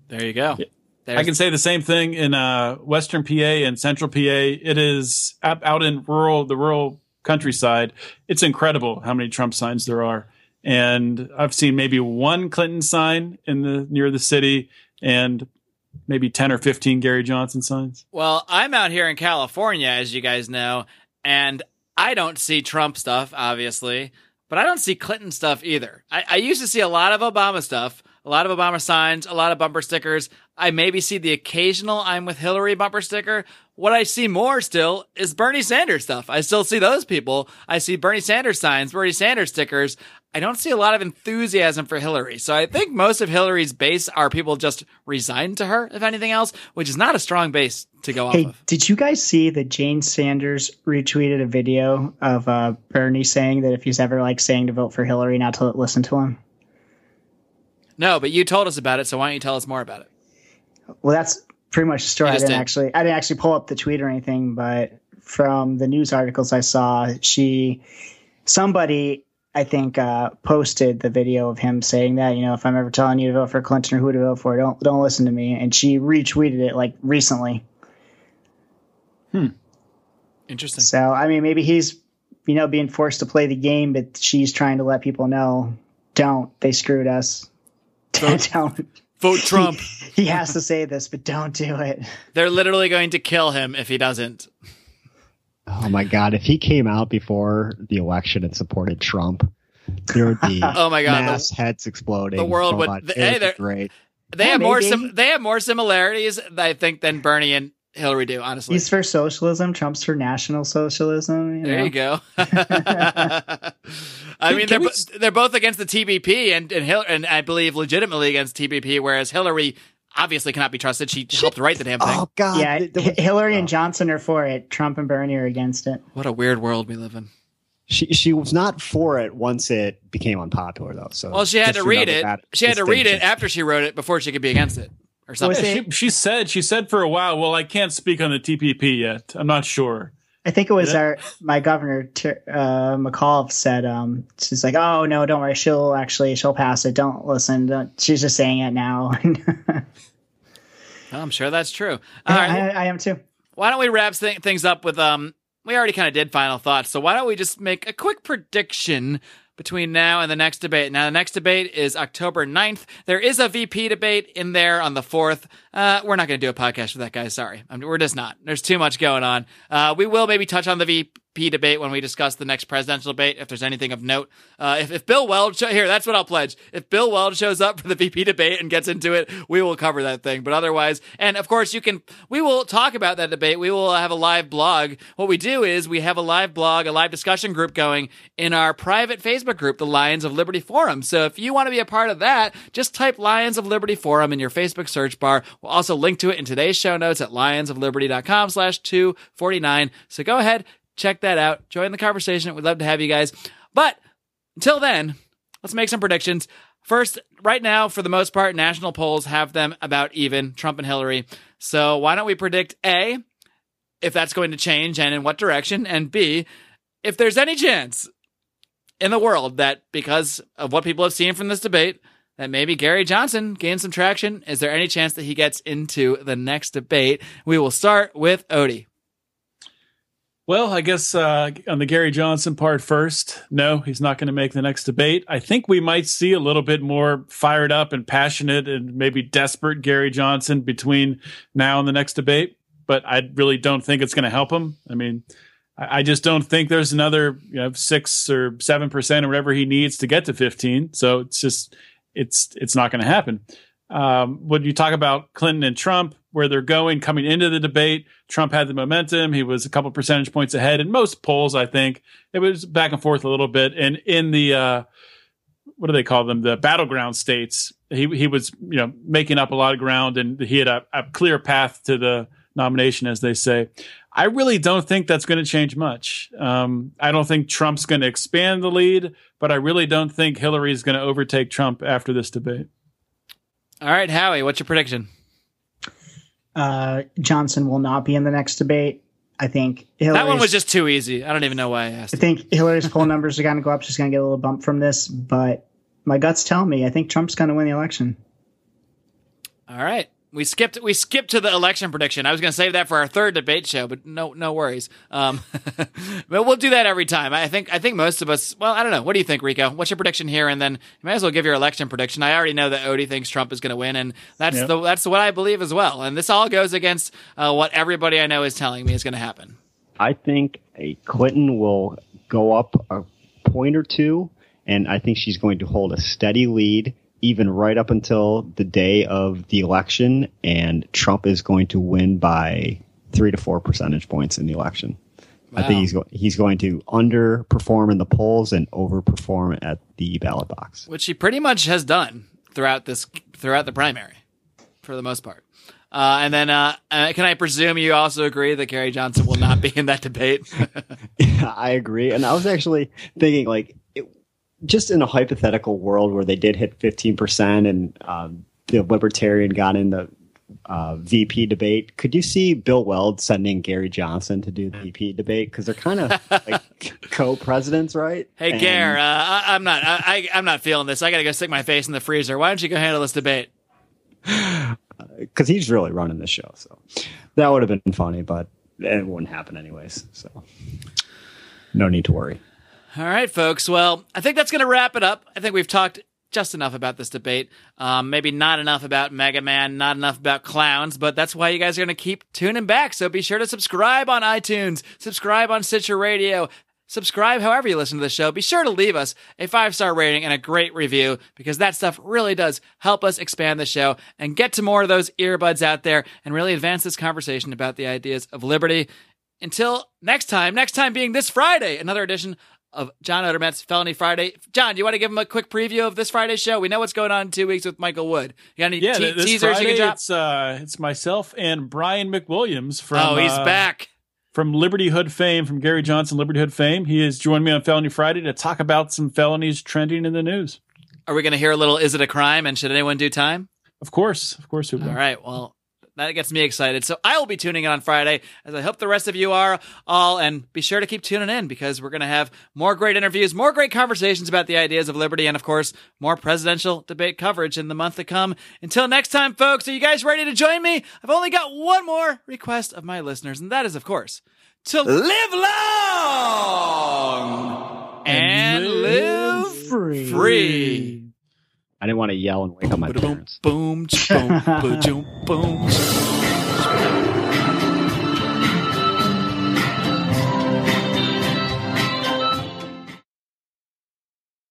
S3: there you go.
S4: I can say the same thing in uh, Western PA and Central PA. It is out out in rural, the rural countryside. It's incredible how many Trump signs there are. And I've seen maybe one Clinton sign in the near the city, and maybe ten or fifteen Gary Johnson signs.
S3: Well, I'm out here in California, as you guys know, and I don't see Trump stuff, obviously, but I don't see Clinton stuff either. I, I used to see a lot of Obama stuff, a lot of Obama signs, a lot of bumper stickers. I maybe see the occasional I'm with Hillary bumper sticker. What I see more still is Bernie Sanders stuff. I still see those people. I see Bernie Sanders signs, Bernie Sanders stickers. I don't see a lot of enthusiasm for Hillary. So I think most of Hillary's base are people just resigned to her, if anything else, which is not a strong base to go off
S6: Hey,
S3: of.
S6: did you guys see that Jane Sanders retweeted a video of uh, Bernie saying that if he's ever like saying to vote for Hillary, not to listen to him?
S3: No, but you told us about it, so why don't you tell us more about it?
S6: Well, that's pretty much the story. I didn't
S3: did.
S6: actually, I didn't actually pull up the tweet or anything, but from the news articles I saw, she, somebody, I think, uh, posted the video of him saying that, you know, if I'm ever telling you to vote for Clinton or who to vote for, don't don't listen to me. And she retweeted it like recently. Hmm.
S3: Interesting.
S6: So I mean, maybe he's, you know, being forced to play the game, but she's trying to let people know, don't. They screwed us. don't.
S3: Vote Trump.
S6: He has to say this, but don't do it.
S3: They're literally going to kill him if he doesn't.
S5: Oh my God! If he came out before the election and supported Trump, there would be
S3: Oh my God, the-
S5: mass heads exploding.
S3: the world would- the- hey, they're-
S5: great.
S3: They
S6: Yeah,
S3: have more. Sim- they have more similarities, I think, than Bernie and Hillary do. Honestly,
S6: He's for socialism. Trump's for national socialism. You
S3: there
S6: know?
S3: you go. I mean,
S4: Can
S3: they're
S4: we
S3: they're both against the TPP, and and Hil- and I believe legitimately against TPP, whereas Hillary obviously cannot be trusted. She helped write the damn thing.
S5: Oh God!
S6: Yeah,
S5: th- there
S6: H-
S5: was-
S6: Hillary and
S5: oh.
S6: Johnson are for it. Trump and Bernie are against it.
S3: What a weird world we live in.
S5: She she was not for it once it became unpopular though. So
S3: Well, she had to read it. She had to read it after she wrote it before she could be against it, or something.
S4: Yeah,
S6: it-
S4: she, she said she said for a while, well, I can't speak on the TPP yet. I'm not sure.
S6: I think it was our my governor Ter- uh, McAuliffe said um she's like oh no don't worry she'll actually she'll pass it don't listen don't. she's just saying it now.
S3: I'm sure that's true. All right.
S6: I, I am too.
S3: why don't we wrap th- things up with um we already kind of did final thoughts so why don't we just make a quick prediction between now and the next debate. Now the next debate is october 9th there is a vp debate in there on the 4th uh, we're not going to do a podcast for that guys sorry. I we're just not. There's too much going on. Uh, we will maybe touch on the v- VP debate when we discuss the next presidential debate. If there's anything of note, uh, if, if Bill Weld here, that's what I'll pledge. If Bill Weld shows up for the VP debate and gets into it, we will cover that thing. But otherwise, and of course, you can. We will talk about that debate. We will have a live blog. What we do is we have a live blog, a live discussion group going in our private Facebook group, the Lions of Liberty Forum. So if you want to be a part of that, just type Lions of Liberty Forum in your Facebook search bar. We'll also link to it in today's show notes at lionsofliberty.com slash 249. So go ahead, check that out. Join the conversation. We'd love to have you guys. But until then, let's make some predictions. First, right now, for the most part, national polls have them about even, Trump and Hillary. So why don't we predict A, if that's going to change and in what direction, and B, if there's any chance in the world that because of what people have seen from this debate, that maybe Gary Johnson gains some traction. Is there any chance that he gets into the next debate? We will start with Odie.
S4: Well, I guess uh, on the Gary Johnson part first, no, he's not going to make the next debate. I think we might see a little bit more fired up and passionate and maybe desperate Gary Johnson between now and the next debate, but I really don't think it's going to help him. I mean, I just don't think there's another you know, six or seven percent or whatever he needs to get to 15. So it's just it's it's not going to happen. Um, when you talk about Clinton and Trump, where they're going coming into the debate, Trump had the momentum. He was a couple percentage points ahead in most polls. I think it was back and forth a little bit. And in the uh, what do they call them? The battleground states. He he was you know making up a lot of ground, and he had a, a clear path to the nomination, as they say. I really don't think that's going to change much. Um, I don't think Trump's going to expand the lead, but I really don't think Hillary is going to overtake Trump after this debate.
S3: All right, Howie, what's your prediction?
S6: Uh, Johnson will not be in the next debate. I think
S3: that one was just too easy. I don't even know why I asked.
S6: I think Hillary's poll numbers are going to go up. She's going to get a little bump from this, but my guts tell me I think Trump's going to win the election.
S3: All right. We skipped we skipped to the election prediction. I was going to save that for our third debate show, but no no worries. Um, but we'll do that every time. I think I think most of us. Well, I don't know. What do you think, Rico? What's your prediction here? And then you might as well give your election prediction. I already know that Odie thinks Trump is going to win, and that's
S4: Yep.
S3: the that's what I believe as well. And this all goes against uh, what everybody I know is telling me is going to happen.
S5: I think a Clinton will go up a point or two, and I think she's going to hold a steady lead even right up until the day of the election, and Trump is going to win by three to four percentage points in the election. I think he's go- he's going to underperform in the polls and overperform at the ballot box.
S3: which he pretty much has done throughout this throughout the primary, for the most part. Uh, and then, uh, uh, can I presume you also agree that Gary Johnson will not be in that debate?
S5: I agree. And I was actually thinking, like, just in a hypothetical world where they did hit 15% and um, the Libertarian got in the uh, VP debate, could you see Bill Weld sending Gary Johnson to do the VP debate? Because they're kind of like co presidents, right?
S3: hey,
S5: And-
S3: Gare, uh, I, I'm not, I, I'm not feeling this. I got to go stick my face in the freezer. Why don't you go handle this debate?
S5: because he's really running the show. So that would have been funny, but it wouldn't happen anyways. So no need to worry.
S3: All right, folks. Well, I think that's going to wrap it up. I think we've talked just enough about this debate. Um, maybe not enough about Mega Man, not enough about clowns, but that's why you guys are going to keep tuning back. So be sure to subscribe on iTunes, subscribe on Stitcher Radio, subscribe however you listen to the show. Be sure to leave us a five star rating and a great review because that stuff really does help us expand the show and get to more of those earbuds out there and really advance this conversation about the ideas of liberty. Until next time, next time being this Friday, another edition of John Odermatt's Felony Friday. John, do you want to give him a quick preview of this Friday show? We know what's going on in two weeks with Michael Wood. You got any
S4: Yeah,
S3: te- teasers
S4: Friday,
S3: you can drop?
S4: it's uh, it's myself and Brian McWilliams from
S3: oh, he's
S4: uh,
S3: back.
S4: from Liberty Hood fame, from Gary Johnson Liberty Hood fame. He has joined me on Felony Friday to talk about some felonies trending in the news.
S3: Are we going to hear a little Is It a Crime and Should Anyone Do Time?
S4: Of course, of course, we will.
S3: All right. Well, that gets me excited. So I will be tuning in on Friday, as I hope the rest of you are all. And be sure to keep tuning in because we're going to have more great interviews, more great conversations about the ideas of liberty, and of course, more presidential debate coverage in the month to come. Until next time, folks, are you guys ready to join me? I've only got one more request of my listeners, and that is, of course, to live long and, live
S6: free.
S3: free.
S5: I didn't want to yell and wake up my parents.
S3: Boom, boom, boom, boom, boom.